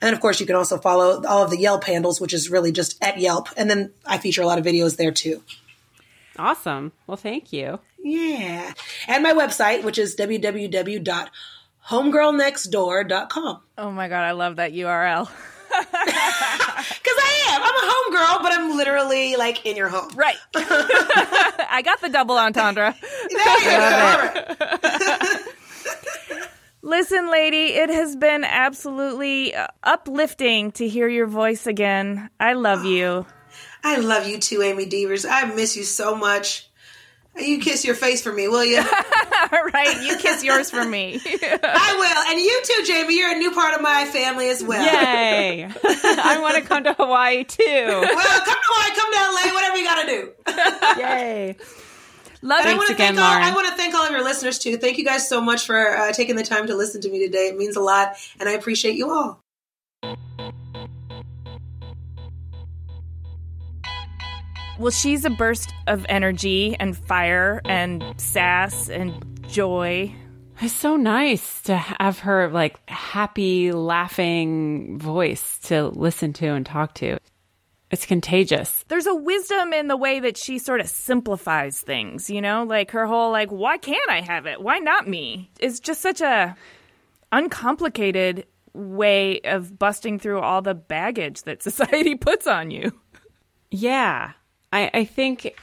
And then, of course, you can also follow all of the Yelp handles, which is really just at Yelp. And then I feature a lot of videos there too. Awesome. Well, thank you. Yeah. And my website, which is www.homegirlnextdoor.com. Oh my God, I love that URL. [laughs] Because I am. I'm a homegirl, but I'm literally like in your home. Right. [laughs] [laughs] I got the double entendre. there you go. Listen, lady, it has been absolutely uh, uplifting to hear your voice again. I love you. [sighs] I love you too, Amy Devers. I miss you so much. You kiss your face for me, will you? [laughs] right. You kiss yours for me. [laughs] I will. And you too, Jaime. You're a new part of my family as well. Yay! [laughs] I want to come to Hawaii too. Well, come to Hawaii, come to LA, whatever you got to do. Yay! Love And I it. want to again, thank all, Lauren. I want to thank all of your listeners too. Thank you guys so much for uh, taking the time to listen to me today. It means a lot, and I appreciate you all. Well, she's a burst of energy and fire and sass and joy. It's so nice to have her like happy, laughing voice to listen to and talk to. It's contagious. There's a wisdom in the way that she sort of simplifies things, you know? Like her whole like why can't I have it? Why not me? It's just such a uncomplicated way of busting through all the baggage that [laughs] society puts on you. Yeah. I, I think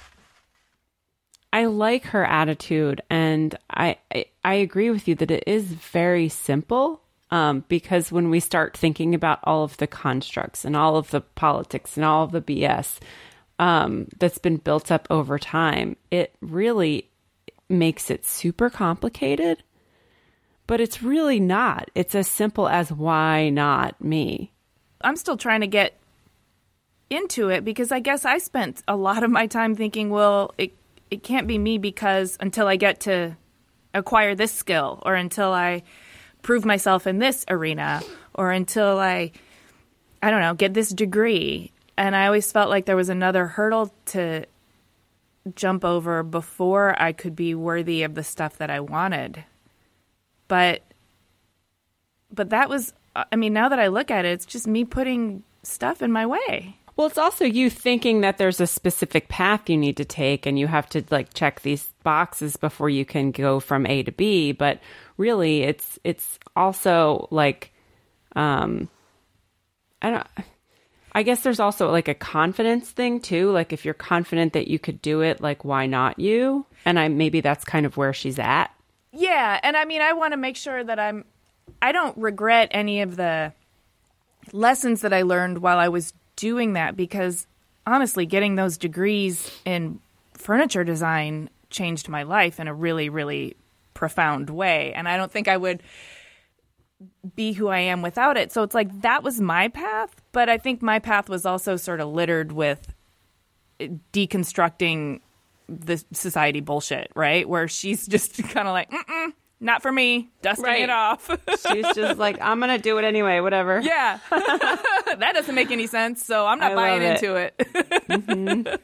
I like her attitude and I, I I agree with you that it is very simple. Um, because when we start thinking about all of the constructs and all of the politics and all of the BS um, that's been built up over time, it really makes it super complicated. But it's really not. It's as simple as why not me? I'm still trying to get into it because I guess I spent a lot of my time thinking, well, it it can't be me because until I get to acquire this skill or until I prove myself in this arena or until I I don't know, get this degree. And I always felt like there was another hurdle to jump over before I could be worthy of the stuff that I wanted. But but that was I mean, now that I look at it, it's just me putting stuff in my way. Well, it's also you thinking that there's a specific path you need to take and you have to like check these boxes before you can go from A to B, but really it's it's also like um I don't I guess there's also like a confidence thing too, like if you're confident that you could do it, like why not you? And I maybe that's kind of where she's at. Yeah, and I mean, I want to make sure that I'm. I don't regret any of the lessons that I learned while I was doing that because honestly, getting those degrees in furniture design changed my life in a really, really profound way. And I don't think I would be who I am without it. So it's like that was my path, but I think my path was also sort of littered with deconstructing the society bullshit, right? Where she's [laughs] just kind of like, Mm-mm, not for me, dusting Right. it off. [laughs] She's just like, I'm gonna do it anyway, whatever. yeah, [laughs] that doesn't make any sense. So I'm not I buying it. into it. Mm-hmm.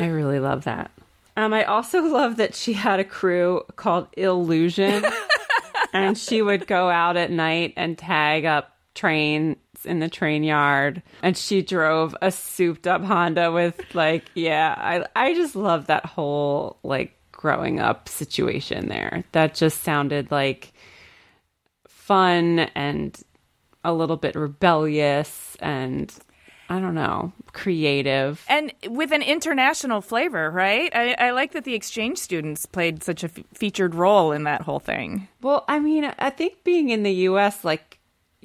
I really love that. Um, I also [laughs] love that she had a crew called Ill-usion, [laughs] and she would go out at night and tag up trains in the train yard. And she drove a souped-up Honda with like, yeah, I I just love that whole like growing up situation there. That just sounded like fun and a little bit rebellious and I don't know, creative. and with an international flavor, right? I, I like that the exchange students played such a f- featured role in that whole thing. Well, I mean, I think being in the U.S., like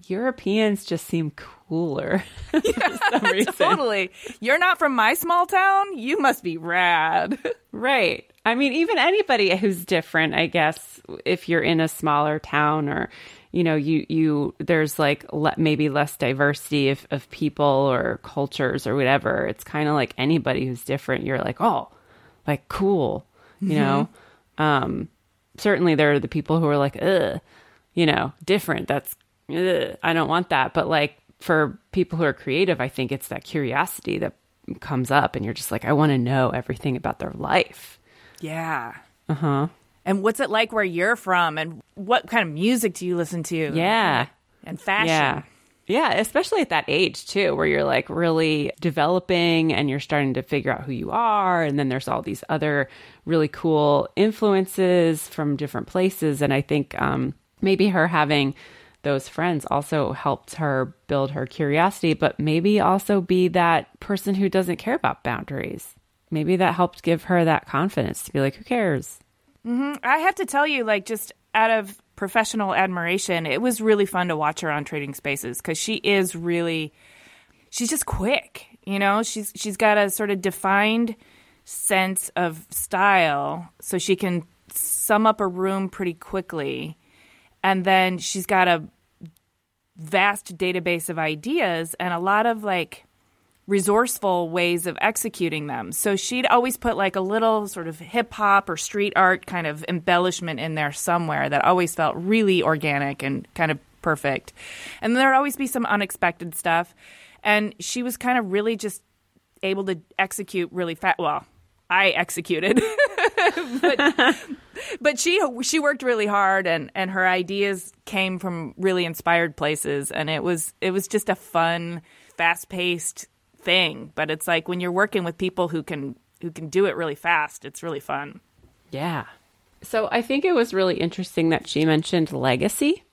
Europeans just seem cooler [laughs] [laughs] some. [laughs] Totally. You're not from my small town. You must be rad. Right. I mean, even anybody who's different, I guess, if you're in a smaller town or, you know, you, you, there's like le- maybe less diversity of, of people or cultures or whatever. It's kind of like anybody who's different. You're like, oh, like cool, you know? Um, certainly there are the people who are like, ugh, you know, different. That's, ugh, I don't want that. But like for people who are creative, I think it's that curiosity that comes up and you're just like, I want to know everything about their life. Yeah. Uh huh. And what's it like where you're from? And what kind of music do you listen to? Yeah. And fashion. Yeah. Yeah, especially at that age too, where you're like really developing and you're starting to figure out who you are. And then there's all these other really cool influences from different places. And I think um, maybe her having those friends also helped her build her curiosity, but maybe also be that person who doesn't care about boundaries. Maybe that helped give her that confidence to be like, who cares? Mm-hmm. I have to tell you, like, just out of professional admiration, it was really fun to watch her on Trading Spaces because she is really, she's just quick. You know, she's she's got a sort of defined sense of style, so she can sum up a room pretty quickly. And then she's got a vast database of ideas and a lot of like resourceful ways of executing them. So she'd always put like a little sort of hip hop or street art kind of embellishment in there somewhere that always felt really organic and kind of perfect. And there'd always be some unexpected stuff. And she was kind of really just able to execute really fast. Well, I executed, [laughs] but, but she she worked really hard, and and her ideas came from really inspired places, and it was it was just a fun, fast paced thing. But it's like when you're working with people who can who can do it really fast, it's really fun. Yeah. So I think it was really interesting that she mentioned legacy.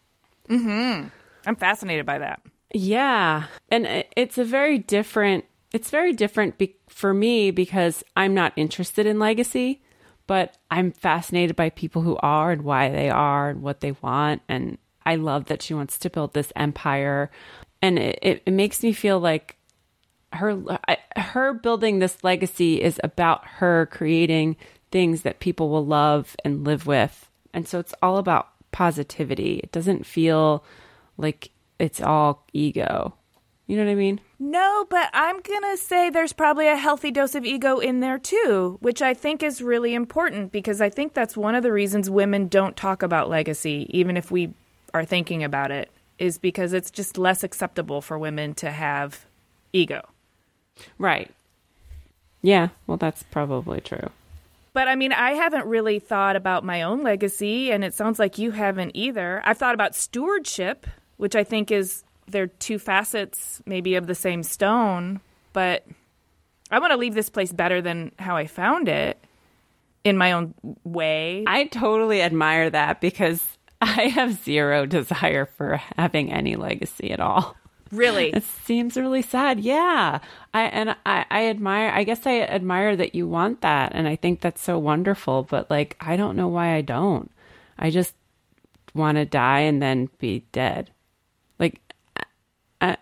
Mm-hmm. I'm fascinated by that. Yeah, and it's a very different it's very different be- for me because I'm not interested in legacy, but I'm fascinated by people who are and why they are and what they want. And I love that she wants to build this empire. And it, it, it makes me feel like her her building this legacy is about her creating things that people will love and live with. And so it's all about positivity. It doesn't feel like it's all ego. You know what I mean? No, but I'm going to say there's probably a healthy dose of ego in there too, which I think is really important because I think that's one of the reasons women don't talk about legacy, even if we are thinking about it, is because it's just less acceptable for women to have ego. Right. Yeah, well, that's probably true. But I mean, I haven't really thought about my own legacy, and it sounds like you haven't either. I've thought about stewardship, which I think is they're two facets maybe of the same stone, but I want to leave this place better than how I found it in my own way. I totally admire that because [laughs] I have zero desire for having any legacy at all. Really? [laughs] It seems really sad. Yeah. I and I, I admire I guess I admire that you want that and I think that's so wonderful, but like I don't know why I don't. I just want to die and then be dead. Like I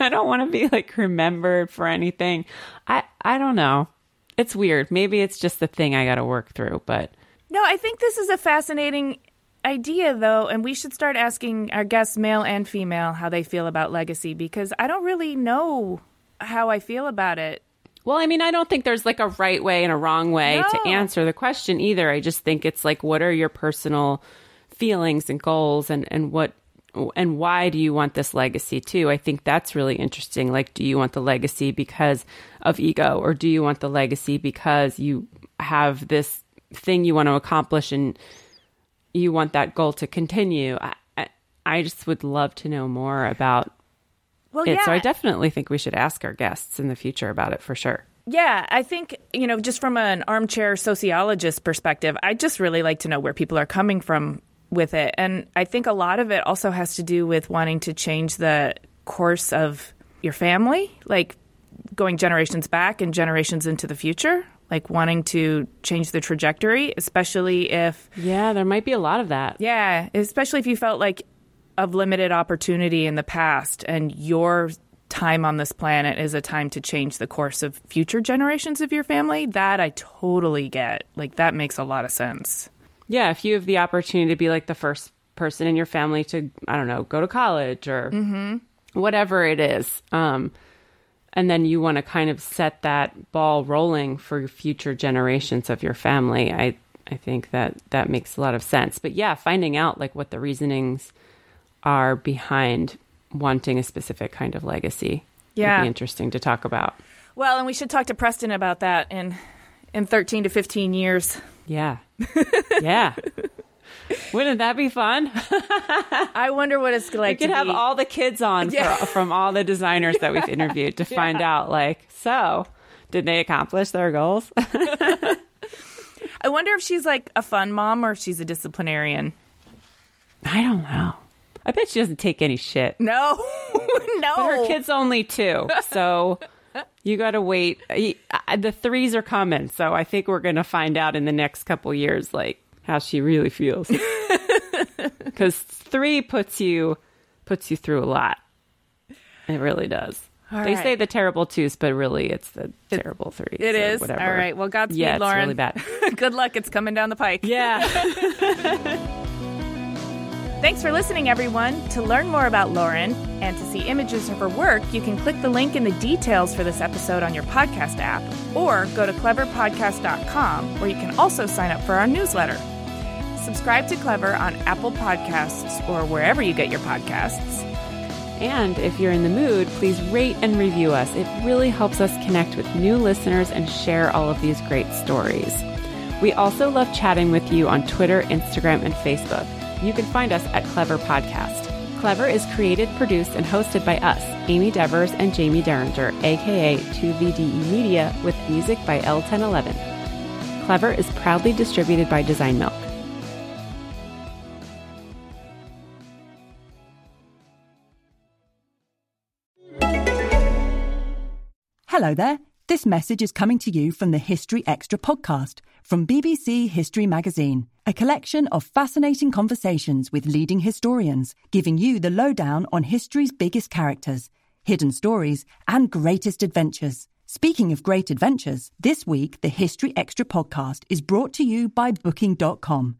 I [laughs] don't want to be like remembered for anything. I I don't know. It's weird. Maybe it's just the thing I got to work through, but No, I think this is a fascinating idea though, and we should start asking our guests male and female how they feel about legacy because I don't really know how I feel about it. Well, I mean, I don't think there's like a right way and a wrong way No. to answer the question either. I just think it's like what are your personal feelings and goals and and what and why do you want this legacy too? I think that's really interesting. Like, do you want the legacy because of ego, or do you want the legacy because you have this thing you want to accomplish and you want that goal to continue? I, I, I just would love to know more about Well, it. yeah. So I definitely think we should ask our guests in the future about it for sure. Yeah, I think, you know, just from an armchair sociologist perspective, I just really like to know where people are coming from with it. And I think a lot of it also has to do with wanting to change the course of your family, like going generations back and generations into the future, like wanting to change the trajectory, especially if, Yeah, there might be a lot of that. yeah, especially if you felt like of limited opportunity in the past and your time on this planet is a time to change the course of future generations of your family. That I totally get. Like, that makes a lot of sense. Yeah, if you have the opportunity to be like the first person in your family to, I don't know, go to college or whatever it is, um, and then you want to kind of set that ball rolling for future generations of your family, I I think that that makes a lot of sense. But yeah, finding out like what the reasonings are behind wanting a specific kind of legacy Yeah. would be interesting to talk about. Well, and we should talk to Preston about that in in 13 to 15 years. Yeah, [laughs] yeah. Wouldn't that be fun? [laughs] I wonder what it's like we could to have be- all the kids on Yeah. for, [laughs] from all the designers that we've interviewed to [laughs] find out like so did they accomplish their goals I wonder if she's like a fun mom or if she's a disciplinarian. i don't know i bet she doesn't take any shit No, no. but her kid's only two so you gotta wait uh, the threes are coming so i think we're gonna find out in the next couple years like how she really feels [laughs] because three puts you puts you through a lot it really does All they right. say the terrible twos, but really it's the terrible threes. It is. Whatever. All right. Well, Godspeed, Yeah, it's Lauren. really bad. [laughs] Good luck. It's coming down the pike. Yeah. [laughs] Thanks for listening, everyone. To learn more about Lauren and to see images of her work, you can click the link in the details for this episode on your podcast app or go to cleverpodcast.com where you can also sign up for our newsletter. Subscribe to Clever on Apple Podcasts or wherever you get your podcasts. And if you're in the mood, please rate and review us. It really helps us connect with new listeners and share all of these great stories. We also love chatting with you on Twitter, Instagram, and Facebook. You can find us at Clever Podcast. Clever is created, produced, and hosted by us, Amy Devers and Jaime Derringer, aka 2VDE E Media, with music by El Ten Eleven. Clever is proudly distributed by Design Milk. Hello there. This message is coming to you from the History Extra podcast from BBC History Magazine, a collection of fascinating conversations with leading historians, giving you the lowdown on history's biggest characters, hidden stories, and greatest adventures. Speaking of great adventures, this week the History Extra podcast is brought to you by Booking.com.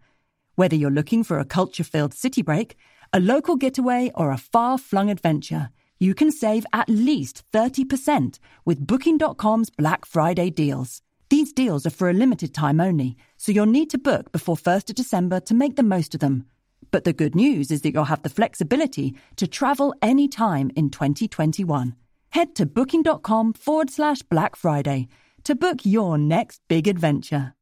Whether you're looking for a culture filled city break, a local getaway, or a far flung adventure, you can save at least 30% with Booking.com's Black Friday deals. These deals are for a limited time only, so you'll need to book before 1st of December to make the most of them. But the good news is that you'll have the flexibility to travel anytime in 2021. Head to Booking.com forward slash Black Friday to book your next big adventure.